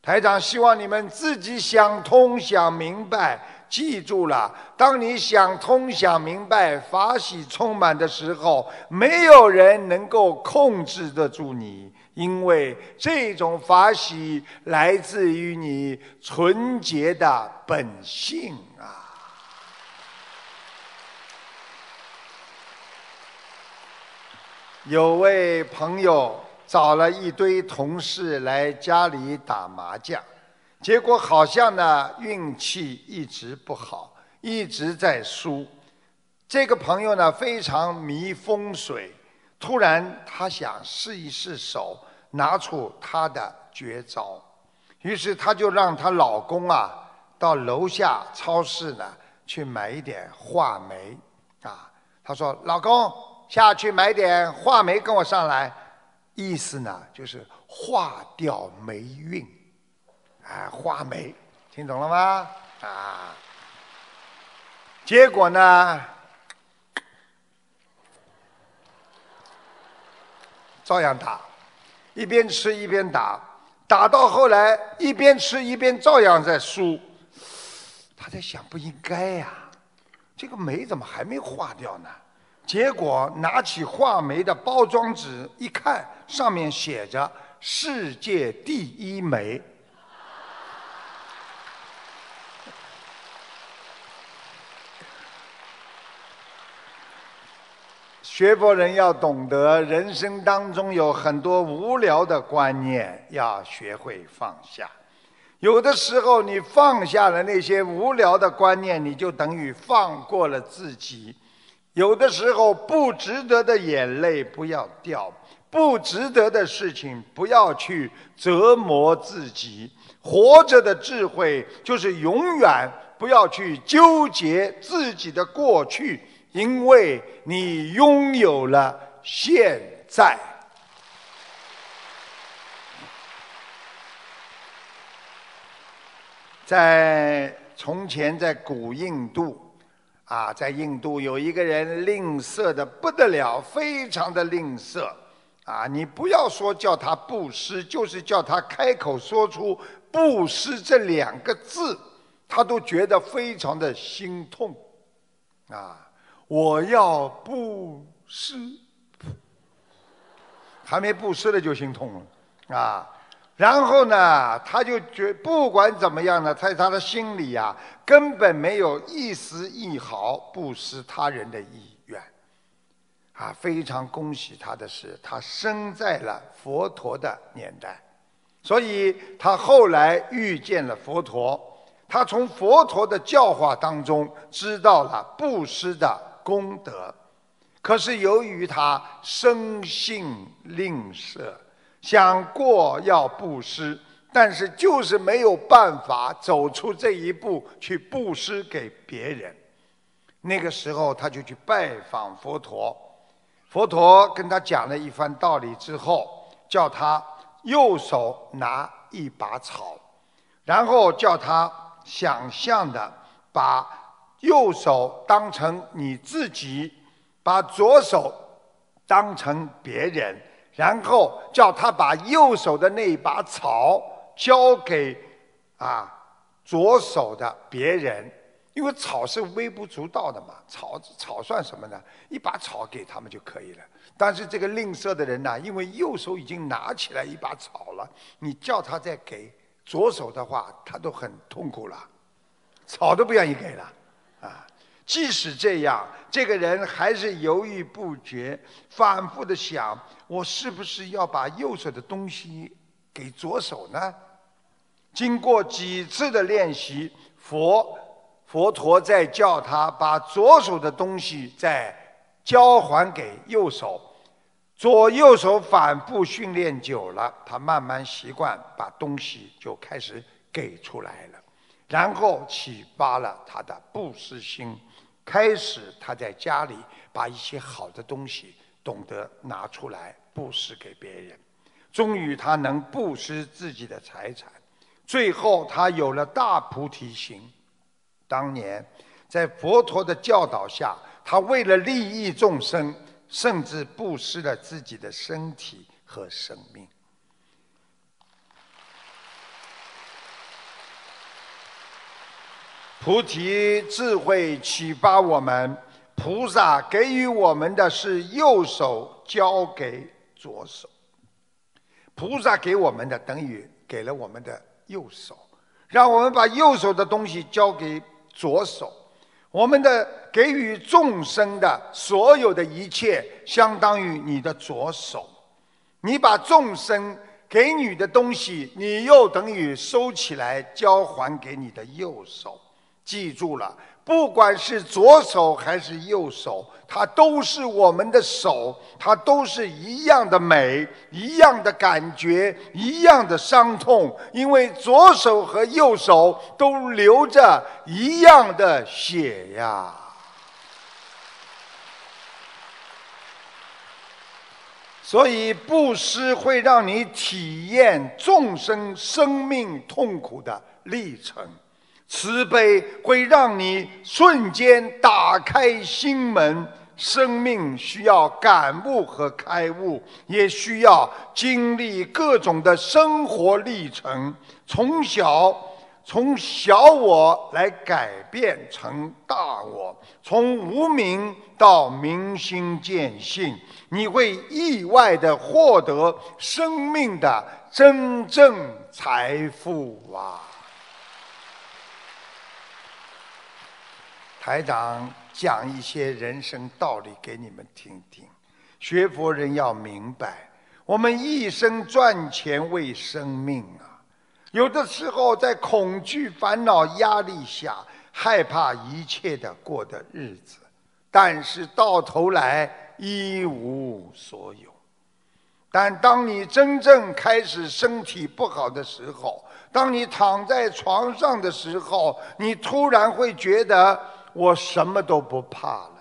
台长希望你们自己想通、想明白。记住了，当你想通、想明白、法喜充满的时候，没有人能够控制得住你，因为这种法喜来自于你纯洁的本性啊。有位朋友找了一堆同事来家里打麻将，结果好像呢运气一直不好，一直在输。这个朋友呢非常迷风水，突然他想试一试手，拿出她的绝招。于是她就让她老公啊到楼下超市呢去买一点话梅啊。她说：“老公。”下去买点话梅，跟我上来，意思呢就是化掉霉运，啊，化霉，听懂了吗？啊，结果呢，照样打，一边吃一边打，打到后来一边吃一边照样在输。他在想，不应该呀，这个酶怎么还没化掉呢？结果拿起话梅的包装纸一看，上面写着“世界第一酶”。学佛人要懂得，人生当中有很多无聊的观念，要学会放下。有的时候，你放下了那些无聊的观念，你就等于放过了自己。有的时候，不值得的眼泪不要掉，不值得的事情不要去折磨自己。活着的智慧就是永远不要去纠结自己的过去，因为你拥有了现在。在从前，在古印度，啊，在印度有一个人吝啬的不得了，非常的吝啬，啊，你不要说叫他布施，就是叫他开口说出布施这两个字，他都觉得非常的心痛，啊，我要布施，还没布施的就心痛了，啊。然后呢，他就觉不管怎么样呢，在他的心里呀，根本没有一丝一毫布施他人的意愿。啊，非常恭喜他的是，他生在了佛陀的年代，所以他后来遇见了佛陀，他从佛陀的教化当中知道了布施的功德。可是由于他生性吝啬。想过要布施，但是就是没有办法走出这一步去布施给别人。那个时候，他就去拜访佛陀，佛陀跟他讲了一番道理之后，叫他右手拿一把草，然后叫他想象的把右手当成你自己，把左手当成别人。然后叫他把右手的那一把草交给啊左手的别人，因为草是微不足道的嘛，草草算什么呢？一把草给他们就可以了。但是这个吝啬的人呢，因为右手已经拿起来一把草了，你叫他再给左手的话，他都很痛苦了，草都不愿意给了，即使这样，这个人还是犹豫不决，反复的想：我是不是要把右手的东西给左手呢？经过几次的练习，佛佛陀在叫他把左手的东西再交还给右手。左右手反复训练久了，他慢慢习惯，把东西就开始给出来了，然后启发了他的布施心。开始，他在家里把一些好的东西懂得拿出来布施给别人，终于他能布施自己的财产，最后他有了大菩提心。当年在佛陀的教导下，他为了利益众生，甚至布施了自己的身体和生命。菩提智慧启发我们，菩萨给予我们的是右手交给左手。菩萨给我们的等于给了我们的右手，让我们把右手的东西交给左手。我们的给予众生的所有的一切，相当于你的左手。你把众生给你的东西，你又等于收起来交还给你的右手。记住了，不管是左手还是右手，它都是我们的手，它都是一样的美，一样的感觉，一样的伤痛，因为左手和右手都流着一样的血呀。所以布施会让你体验众生生命痛苦的历程。慈悲会让你瞬间打开心门，生命需要感悟和开悟，也需要经历各种的生活历程，从小从小我来改变成大我，从无名到明心见性，你会意外的获得生命的真正财富啊！台长讲一些人生道理给你们听听。学佛人要明白，我们一生赚钱为生命啊。有的时候在恐惧、烦恼、压力下，害怕一切的过的日子，但是到头来一无所有。但当你真正开始身体不好的时候，当你躺在床上的时候，你突然会觉得。我什么都不怕了，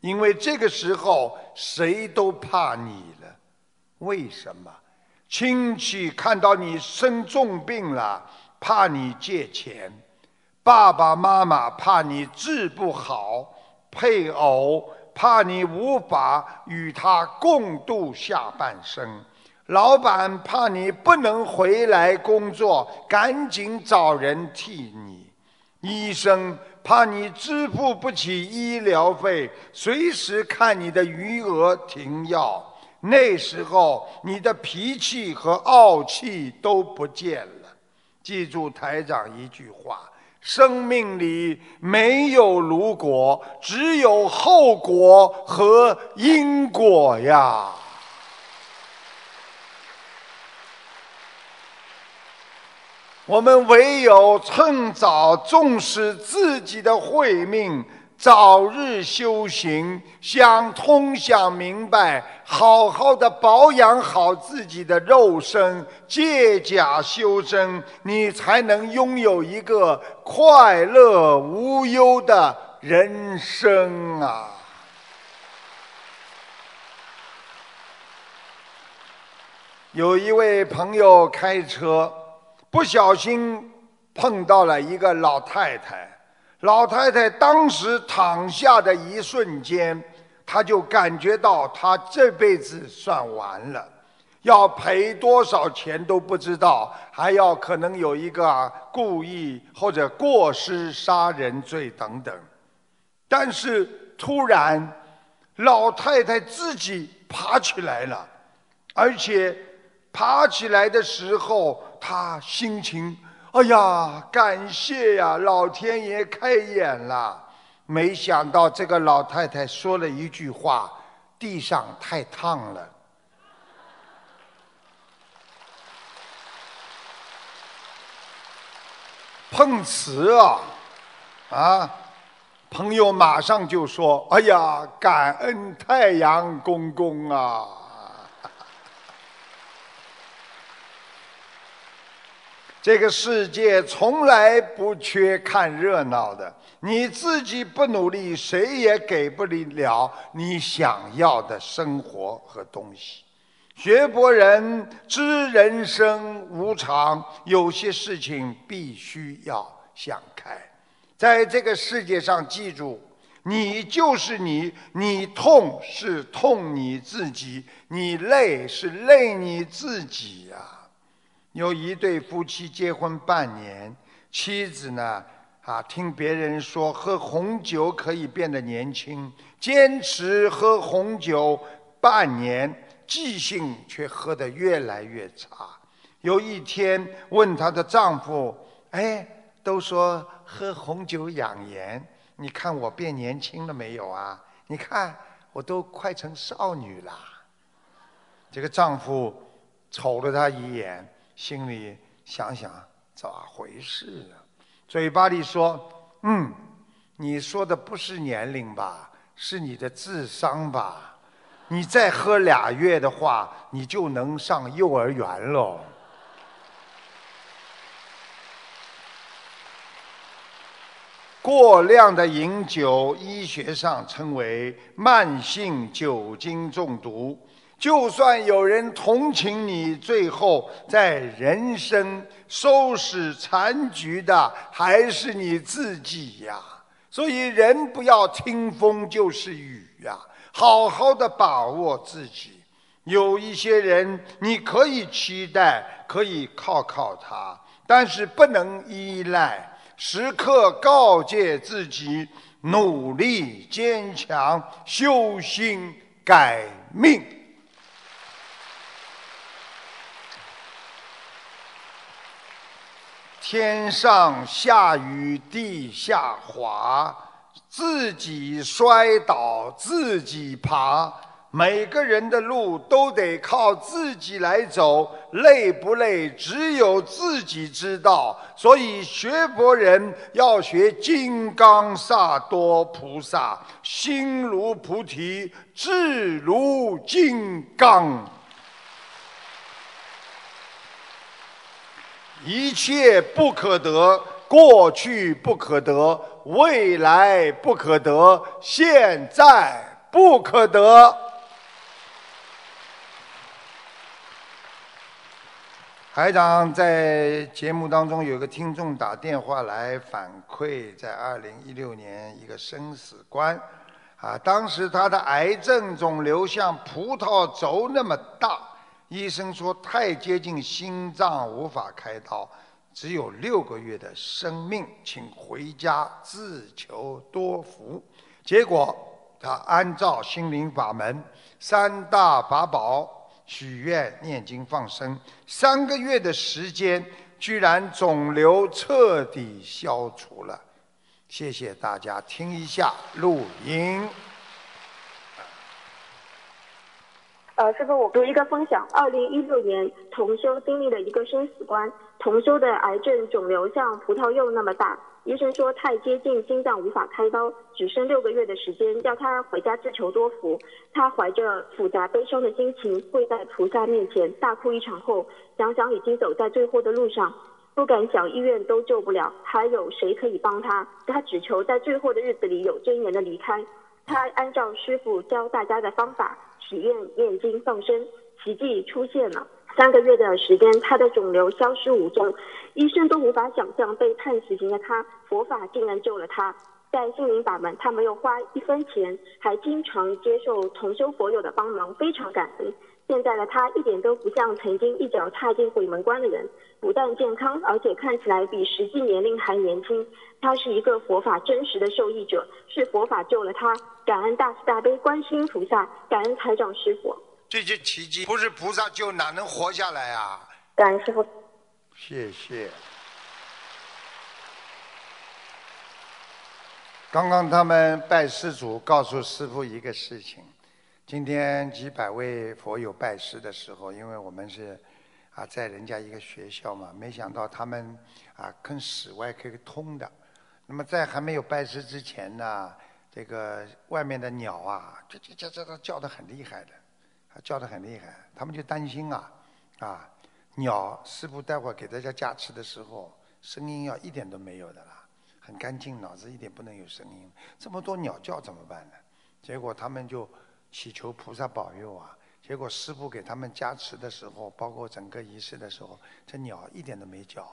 因为这个时候谁都怕你了。为什么？亲戚看到你生重病了，怕你借钱；爸爸妈妈怕你治不好；配偶怕你无法与他共度下半生；老板怕你不能回来工作，赶紧找人替你；医生。怕你支付不起医疗费，随时看你的余额停药。那时候你的脾气和傲气都不见了。记住台长一句话：生命里没有如果，只有后果和因果呀。我们唯有趁早重视自己的慧命，早日修行，想通想明白，好好的保养好自己的肉身，借假修真，你才能拥有一个快乐无忧的人生啊！有一位朋友开车。不小心碰到了一个老太太，老太太当时躺下的一瞬间，他就感觉到她这辈子算完了，要赔多少钱都不知道，还要可能有一个故意或者过失杀人罪等等。但是突然，老太太自己爬起来了，而且爬起来的时候。他心情，哎呀，感谢呀，老天爷开眼了。没想到这个老太太说了一句话：“地上太烫了。”碰瓷啊！啊，朋友马上就说：“哎呀，感恩太阳公公啊！”这个世界从来不缺看热闹的，你自己不努力，谁也给不了你想要的生活和东西。学博人知人生无常，有些事情必须要想开。在这个世界上，记住，你就是你，你痛是痛你自己，你累是累你自己呀。有一对夫妻结婚半年，妻子呢，啊，听别人说喝红酒可以变得年轻，坚持喝红酒半年，记性却喝得越来越差。有一天问她的丈夫：“哎，都说喝红酒养颜，你看我变年轻了没有啊？你看我都快成少女了。”这个丈夫瞅了她一眼。心里想想咋回事啊？嘴巴里说：“嗯，你说的不是年龄吧？是你的智商吧？你再喝俩月的话，你就能上幼儿园喽。”过量的饮酒，医学上称为慢性酒精中毒。就算有人同情你，最后在人生收拾残局的还是你自己呀。所以人不要听风就是雨呀，好好的把握自己。有一些人你可以期待，可以靠靠他，但是不能依赖。时刻告诫自己，努力坚强，修心改命。天上下雨地下滑，自己摔倒自己爬。每个人的路都得靠自己来走，累不累，只有自己知道。所以学佛人要学金刚萨多菩萨，心如菩提，志如金刚。一切不可得，过去不可得，未来不可得，现在不可得。台长在节目当中有个听众打电话来反馈，在二零一六年一个生死观，啊，当时他的癌症肿瘤像葡萄轴那么大。医生说太接近心脏，无法开刀，只有六个月的生命，请回家自求多福。结果他按照心灵法门三大法宝许愿、念经、放生，三个月的时间，居然肿瘤彻底消除了。谢谢大家，听一下录音。呃，师傅，我读一个分享。二零一六年，同修经历了一个生死关。同修的癌症肿瘤像葡萄柚那么大，医生说太接近心脏无法开刀，只剩六个月的时间，叫他回家自求多福。他怀着复杂悲伤的心情跪在菩萨面前大哭一场后，想想已经走在最后的路上，不敢想医院都救不了，还有谁可以帮他？他只求在最后的日子里有尊严的离开。他按照师傅教大家的方法。体验念经放生，奇迹出现了。三个月的时间，他的肿瘤消失无踪，医生都无法想象被判死刑的他，佛法竟然救了他。在心灵法门，他没有花一分钱，还经常接受同修佛友的帮忙，非常感恩。现在的他一点都不像曾经一脚踏进鬼门关的人，不但健康，而且看起来比实际年龄还年轻。他是一个佛法真实的受益者，是佛法救了他。感恩大慈大悲观世音菩萨，感恩台长师傅。这些奇迹不是菩萨救，哪能活下来啊？感恩师傅。谢谢。刚刚他们拜师祖，告诉师傅一个事情。今天几百位佛友拜师的时候，因为我们是啊在人家一个学校嘛，没想到他们啊跟室外可以通的。那么在还没有拜师之前呢，这个外面的鸟啊，这这这这叫的很厉害的，叫的很厉害。他们就担心啊，啊，鸟师傅待会儿给大家加持的时候，声音要一点都没有的啦，很干净，脑子一点不能有声音。这么多鸟叫怎么办呢？结果他们就祈求菩萨保佑啊。结果师傅给他们加持的时候，包括整个仪式的时候，这鸟一点都没叫。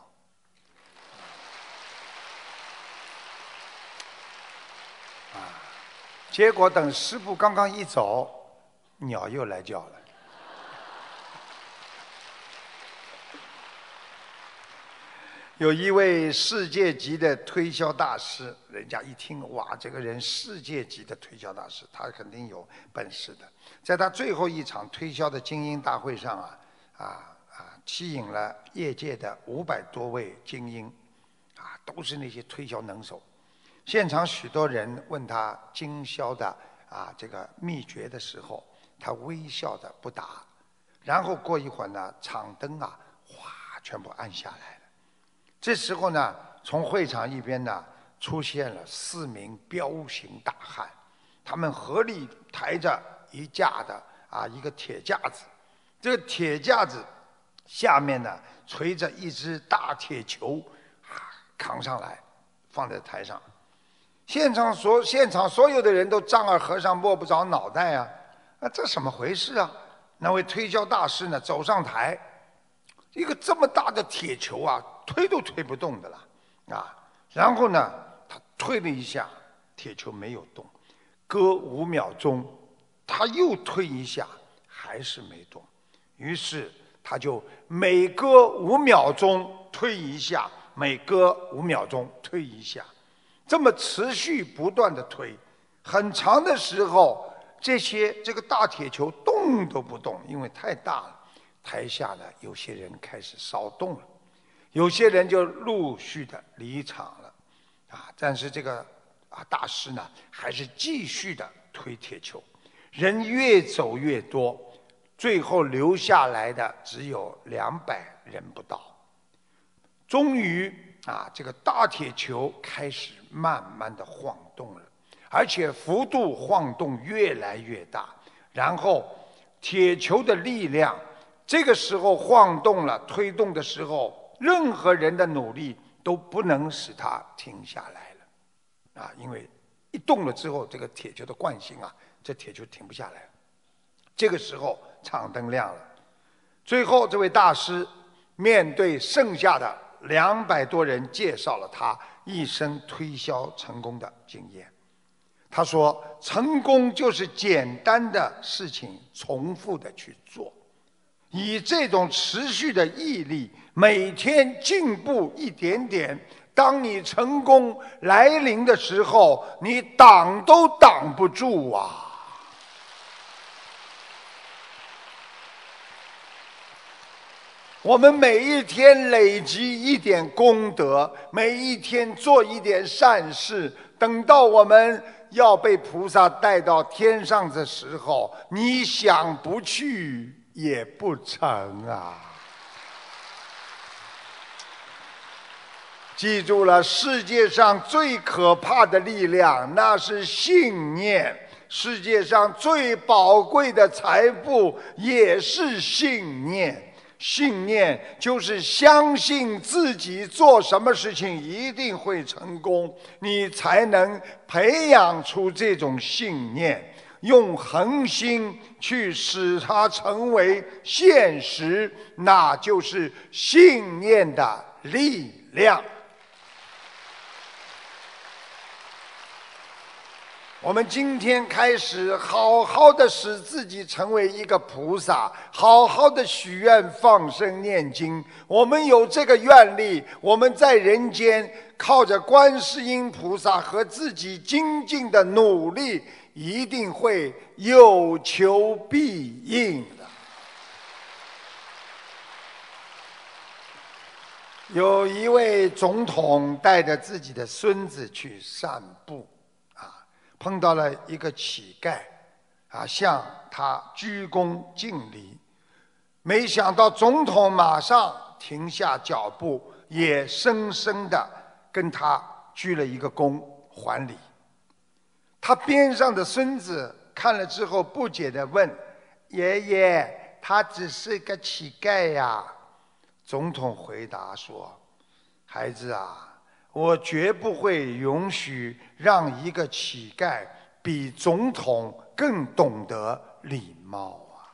结果等师傅刚刚一走，鸟又来叫了。有一位世界级的推销大师，人家一听，哇，这个人世界级的推销大师，他肯定有本事的。在他最后一场推销的精英大会上啊，啊啊，吸引了业界的五百多位精英，啊，都是那些推销能手。现场许多人问他经销的啊这个秘诀的时候，他微笑的不答。然后过一会儿呢，场灯啊哗全部暗下来了。这时候呢，从会场一边呢出现了四名彪形大汉，他们合力抬着一架的啊一个铁架子，这个铁架子下面呢垂着一只大铁球，啊扛上来放在台上。现场所现场所有的人都丈二和尚摸不着脑袋啊！啊，这怎么回事啊？那位推销大师呢，走上台，一个这么大的铁球啊，推都推不动的了，啊！然后呢，他推了一下，铁球没有动，隔五秒钟，他又推一下，还是没动。于是他就每隔五秒钟推一下，每隔五秒钟推一下，这么持续不断的推，很长的时候，这些这个大铁球动都不动，因为太大了。台下呢，有些人开始骚动了，有些人就陆续的离场了，啊，但是这个啊大师呢，还是继续的推铁球，人越走越多，最后留下来的只有两百人不到。终于啊，这个大铁球开始慢慢的晃动了，而且幅度晃动越来越大，然后铁球的力量。这个时候晃动了，推动的时候，任何人的努力都不能使它停下来了，啊，因为一动了之后，这个铁球的惯性啊，这铁球停不下来。这个时候场灯亮了，最后这位大师面对剩下的两百多人，介绍了他一生推销成功的经验。他说：“成功就是简单的事情重复的去做。”以这种持续的毅力，每天进步一点点，当你成功来临的时候，你挡都挡不住啊！我们每一天累积一点功德，每一天做一点善事，等到我们要被菩萨带到天上的时候，你想不去？也不成啊！记住了，世界上最可怕的力量那是信念，世界上最宝贵的财富也是信念。信念就是相信自己做什么事情一定会成功，你才能培养出这种信念。用恒心去使它成为现实，那就是信念的力量。我们今天开始，好好的使自己成为一个菩萨，好好的许愿、放生、念经。我们有这个愿力，我们在人间靠着观世音菩萨和自己精进的努力。一定会有求必应的。有一位总统带着自己的孙子去散步，碰到了一个乞丐，啊，向他鞠躬敬礼。没想到总统马上停下脚步，也深深的跟他鞠了一个躬，还礼。他边上的孙子看了之后，不解的问：“爷爷，他只是个乞丐呀？”总统回答说：“孩子啊，我绝不会允许让一个乞丐比总统更懂得礼貌啊！”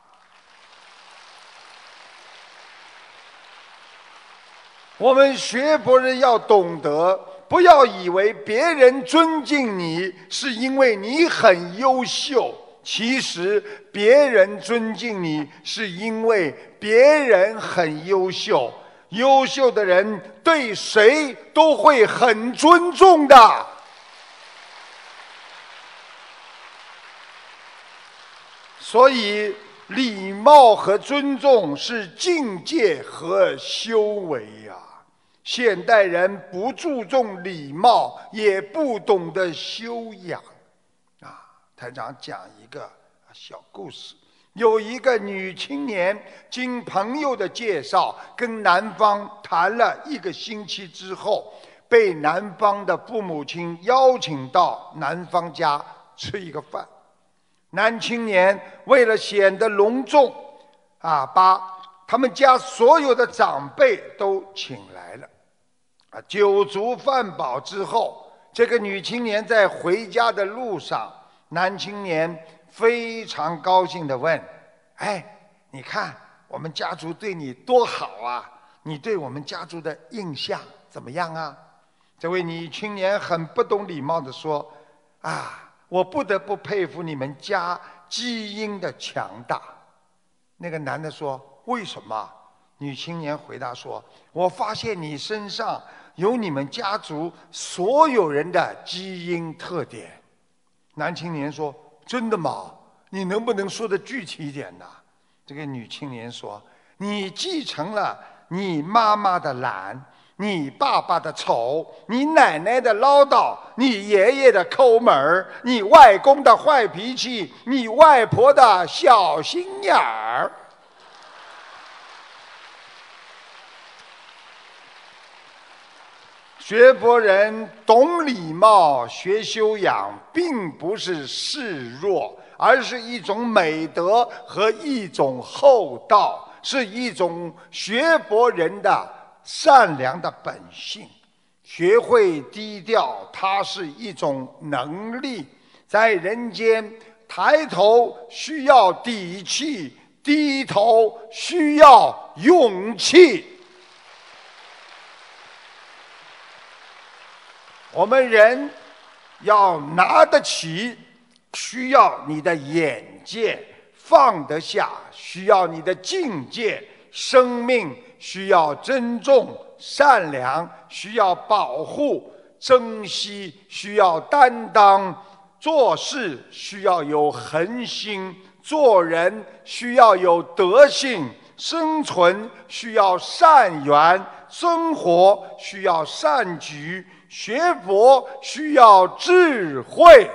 我们学佛人要懂得。不要以为别人尊敬你是因为你很优秀，其实别人尊敬你是因为别人很优秀。优秀的人对谁都会很尊重的。所以，礼貌和尊重是境界和修为呀。现代人不注重礼貌，也不懂得修养，啊！台长讲一个小故事：有一个女青年，经朋友的介绍，跟男方谈了一个星期之后，被男方的父母亲邀请到男方家吃一个饭。男青年为了显得隆重，啊，把他们家所有的长辈都请来了。啊酒足饭饱之后，这个女青年在回家的路上，男青年非常高兴地问：“哎，你看我们家族对你多好啊！你对我们家族的印象怎么样啊？”这位女青年很不懂礼貌地说：“啊，我不得不佩服你们家基因的强大。那个男的说：“为什么？”女青年回答说：“我发现你身上有你们家族所有人的基因特点。”男青年说：“真的吗？你能不能说的具体一点呢？”这个女青年说：“你继承了你妈妈的懒。”你爸爸的丑，你奶奶的唠叨，你爷爷的抠门儿，你外公的坏脾气，你外婆的小心眼儿。学佛人懂礼貌、学修养，并不是示弱，而是一种美德和一种厚道，是一种学佛人的。善良的本性，学会低调，它是一种能力。在人间，抬头需要底气，低头需要勇气。我们人要拿得起，需要你的眼界；放得下，需要你的境界。生命。需要尊重、善良，需要保护、珍惜，需要担当；做事需要有恒心，做人需要有德性，生存需要善缘，生活需要善举，学佛需要智慧。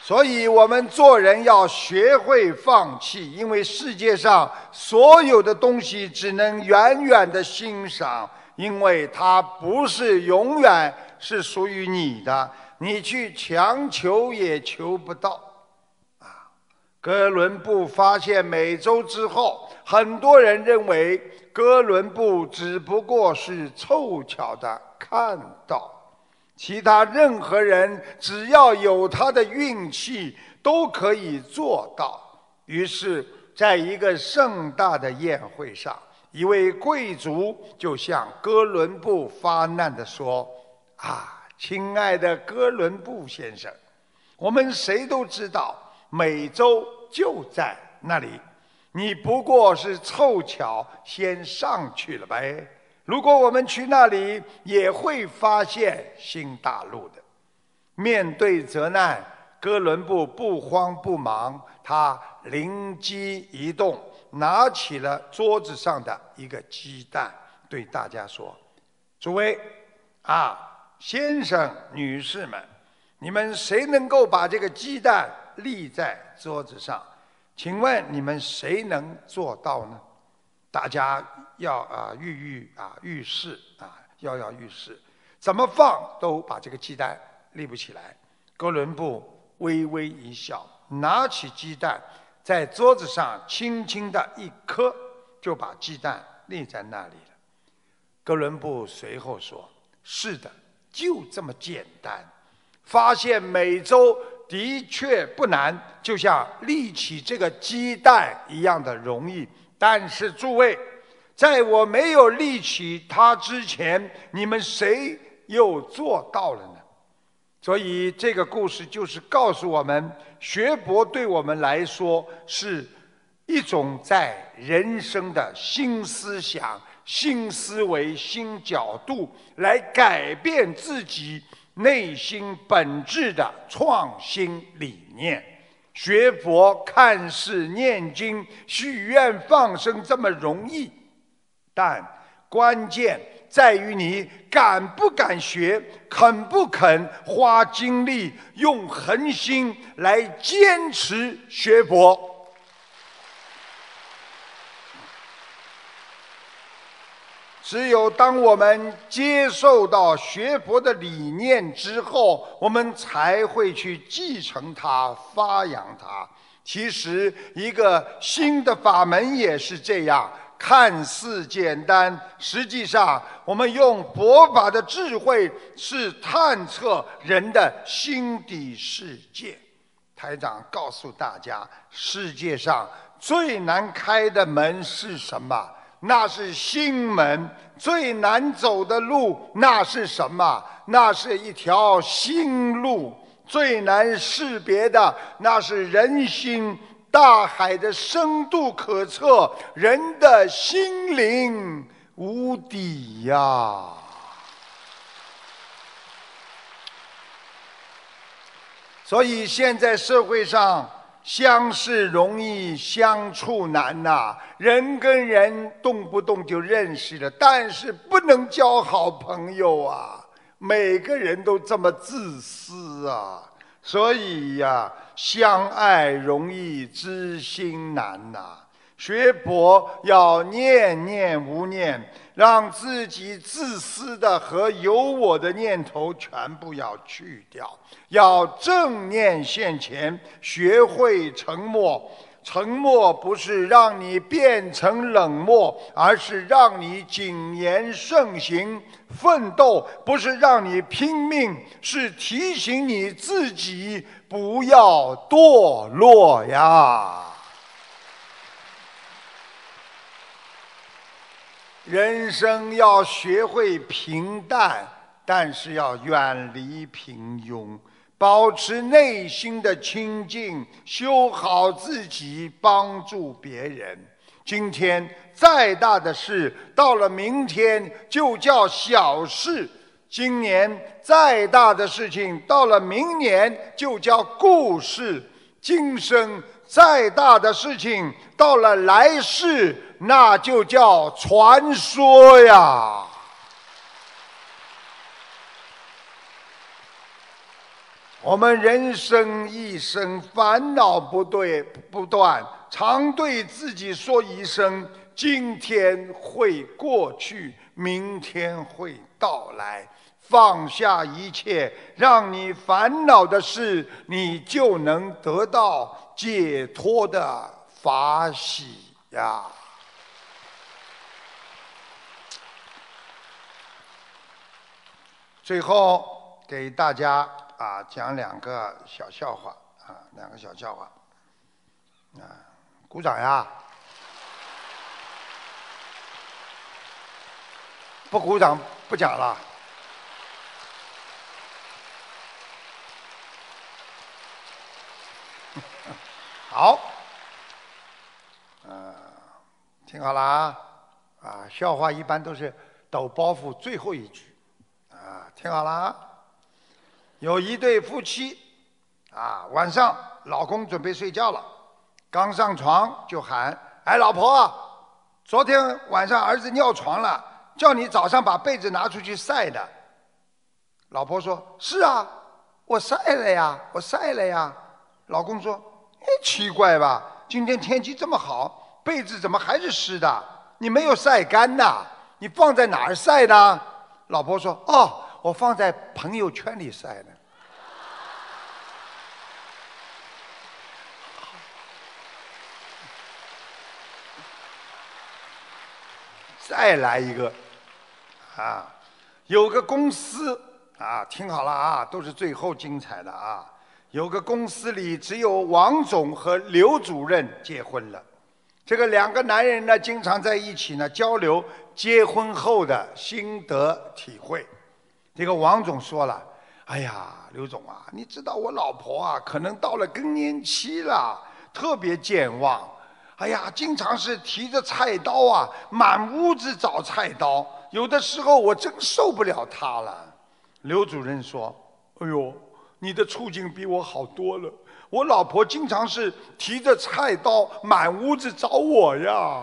所以我们做人要学会放弃，因为世界上所有的东西只能远远的欣赏，因为它不是永远是属于你的，你去强求也求不到。啊，哥伦布发现美洲之后，很多人认为哥伦布只不过是凑巧的看到。其他任何人只要有他的运气，都可以做到。于是，在一个盛大的宴会上，一位贵族就向哥伦布发难地说：“啊，亲爱的哥伦布先生，我们谁都知道美洲就在那里，你不过是凑巧先上去了呗。”如果我们去那里，也会发现新大陆的。面对责难，哥伦布不慌不忙，他灵机一动，拿起了桌子上的一个鸡蛋，对大家说：“诸位，啊，先生、女士们，你们谁能够把这个鸡蛋立在桌子上？请问你们谁能做到呢？”大家。要啊，跃跃啊，欲试啊，跃跃欲试，怎么放都把这个鸡蛋立不起来。哥伦布微微一笑，拿起鸡蛋，在桌子上轻轻的一磕，就把鸡蛋立在那里了。哥伦布随后说：“是的，就这么简单。发现美洲的确不难，就像立起这个鸡蛋一样的容易。但是诸位。”在我没有立起它之前，你们谁又做到了呢？所以这个故事就是告诉我们，学佛对我们来说是一种在人生的新思想、新思维、新角度来改变自己内心本质的创新理念。学佛看似念经、许愿、放生这么容易。但关键在于你敢不敢学，肯不肯花精力，用恒心来坚持学佛。只有当我们接受到学佛的理念之后，我们才会去继承它、发扬它。其实，一个新的法门也是这样。看似简单，实际上我们用佛法的智慧是探测人的心底世界。台长告诉大家，世界上最难开的门是什么？那是心门；最难走的路，那是什么？那是一条心路。最难识别的，那是人心。大海的深度可测，人的心灵无底呀。所以现在社会上相识容易相处难呐，人跟人动不动就认识了，但是不能交好朋友啊！每个人都这么自私啊，所以呀，相爱容易知心难呐。学佛要念念无念，让自己自私的和有我的念头全部要去掉，要正念现前，学会沉默。沉默不是让你变成冷漠，而是让你谨言慎行；奋斗不是让你拼命，是提醒你自己不要堕落呀。人生要学会平淡，但是要远离平庸，保持内心的清净，修好自己，帮助别人。今天再大的事，到了明天就叫小事；今年再大的事情，到了明年就叫故事；今生再大的事情，到了来世。那就叫传说呀！我们人生一生烦恼不对不断，常对自己说一声：今天会过去，明天会到来。放下一切让你烦恼的事，你就能得到解脱的法喜呀！最后给大家啊讲两个小笑话啊，两个小笑话啊，鼓掌呀！不鼓掌不讲了。好，嗯，听好了啊啊，笑话一般都是抖包袱最后一句。啊，听好了啊，有一对夫妻，啊，晚上老公准备睡觉了，刚上床就喊：“哎，老婆，昨天晚上儿子尿床了，叫你早上把被子拿出去晒的。”老婆说：“是啊，我晒了呀，我晒了呀。”老公说：“，哎奇怪吧，今天天气这么好，被子怎么还是湿的？你没有晒干呐？你放在哪儿晒的？”老婆说：“哦，我放在朋友圈里晒的。”再来一个，啊，有个公司啊，听好了啊，都是最后精彩的啊。有个公司里只有王总和刘主任结婚了，这个两个男人呢，经常在一起呢交流。结婚后的心得体会，这个王总说了：“哎呀，刘总啊，你知道我老婆啊，可能到了更年期了，特别健忘。哎呀，经常是提着菜刀啊，满屋子找菜刀，有的时候我真受不了她了。”刘主任说：“哎呦，你的处境比我好多了。我老婆经常是提着菜刀满屋子找我呀。”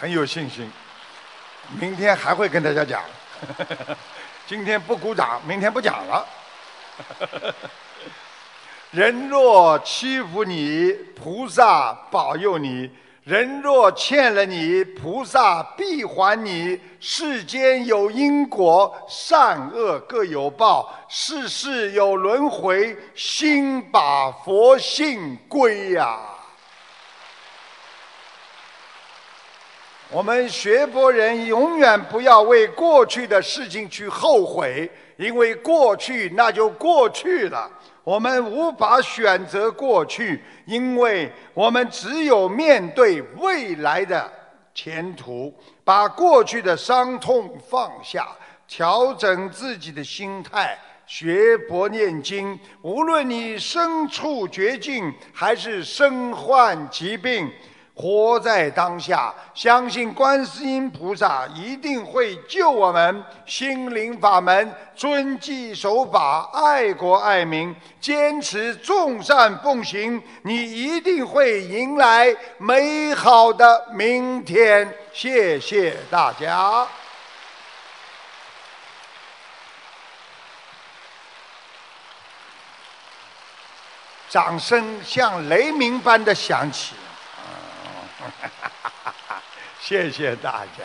很有信心，明天还会跟大家讲。今天不鼓掌，明天不讲了。人若欺负你，菩萨保佑你；人若欠了你，菩萨必还你。世间有因果，善恶各有报，世事有轮回，心把佛性归呀。我们学佛人永远不要为过去的事情去后悔，因为过去那就过去了。我们无法选择过去，因为我们只有面对未来的前途。把过去的伤痛放下，调整自己的心态，学佛念经。无论你身处绝境，还是身患疾病。活在当下，相信观世音菩萨一定会救我们。心灵法门，遵纪守法，爱国爱民，坚持众善奉行，你一定会迎来美好的明天。谢谢大家，掌声像雷鸣般的响起。谢谢大家！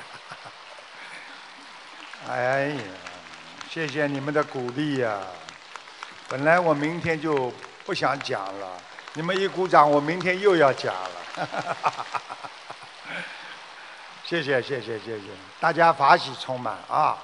哎呀，谢谢你们的鼓励呀！本来我明天就不想讲了，你们一鼓掌，我明天又要讲了。谢谢谢谢谢谢，大家法喜充满啊！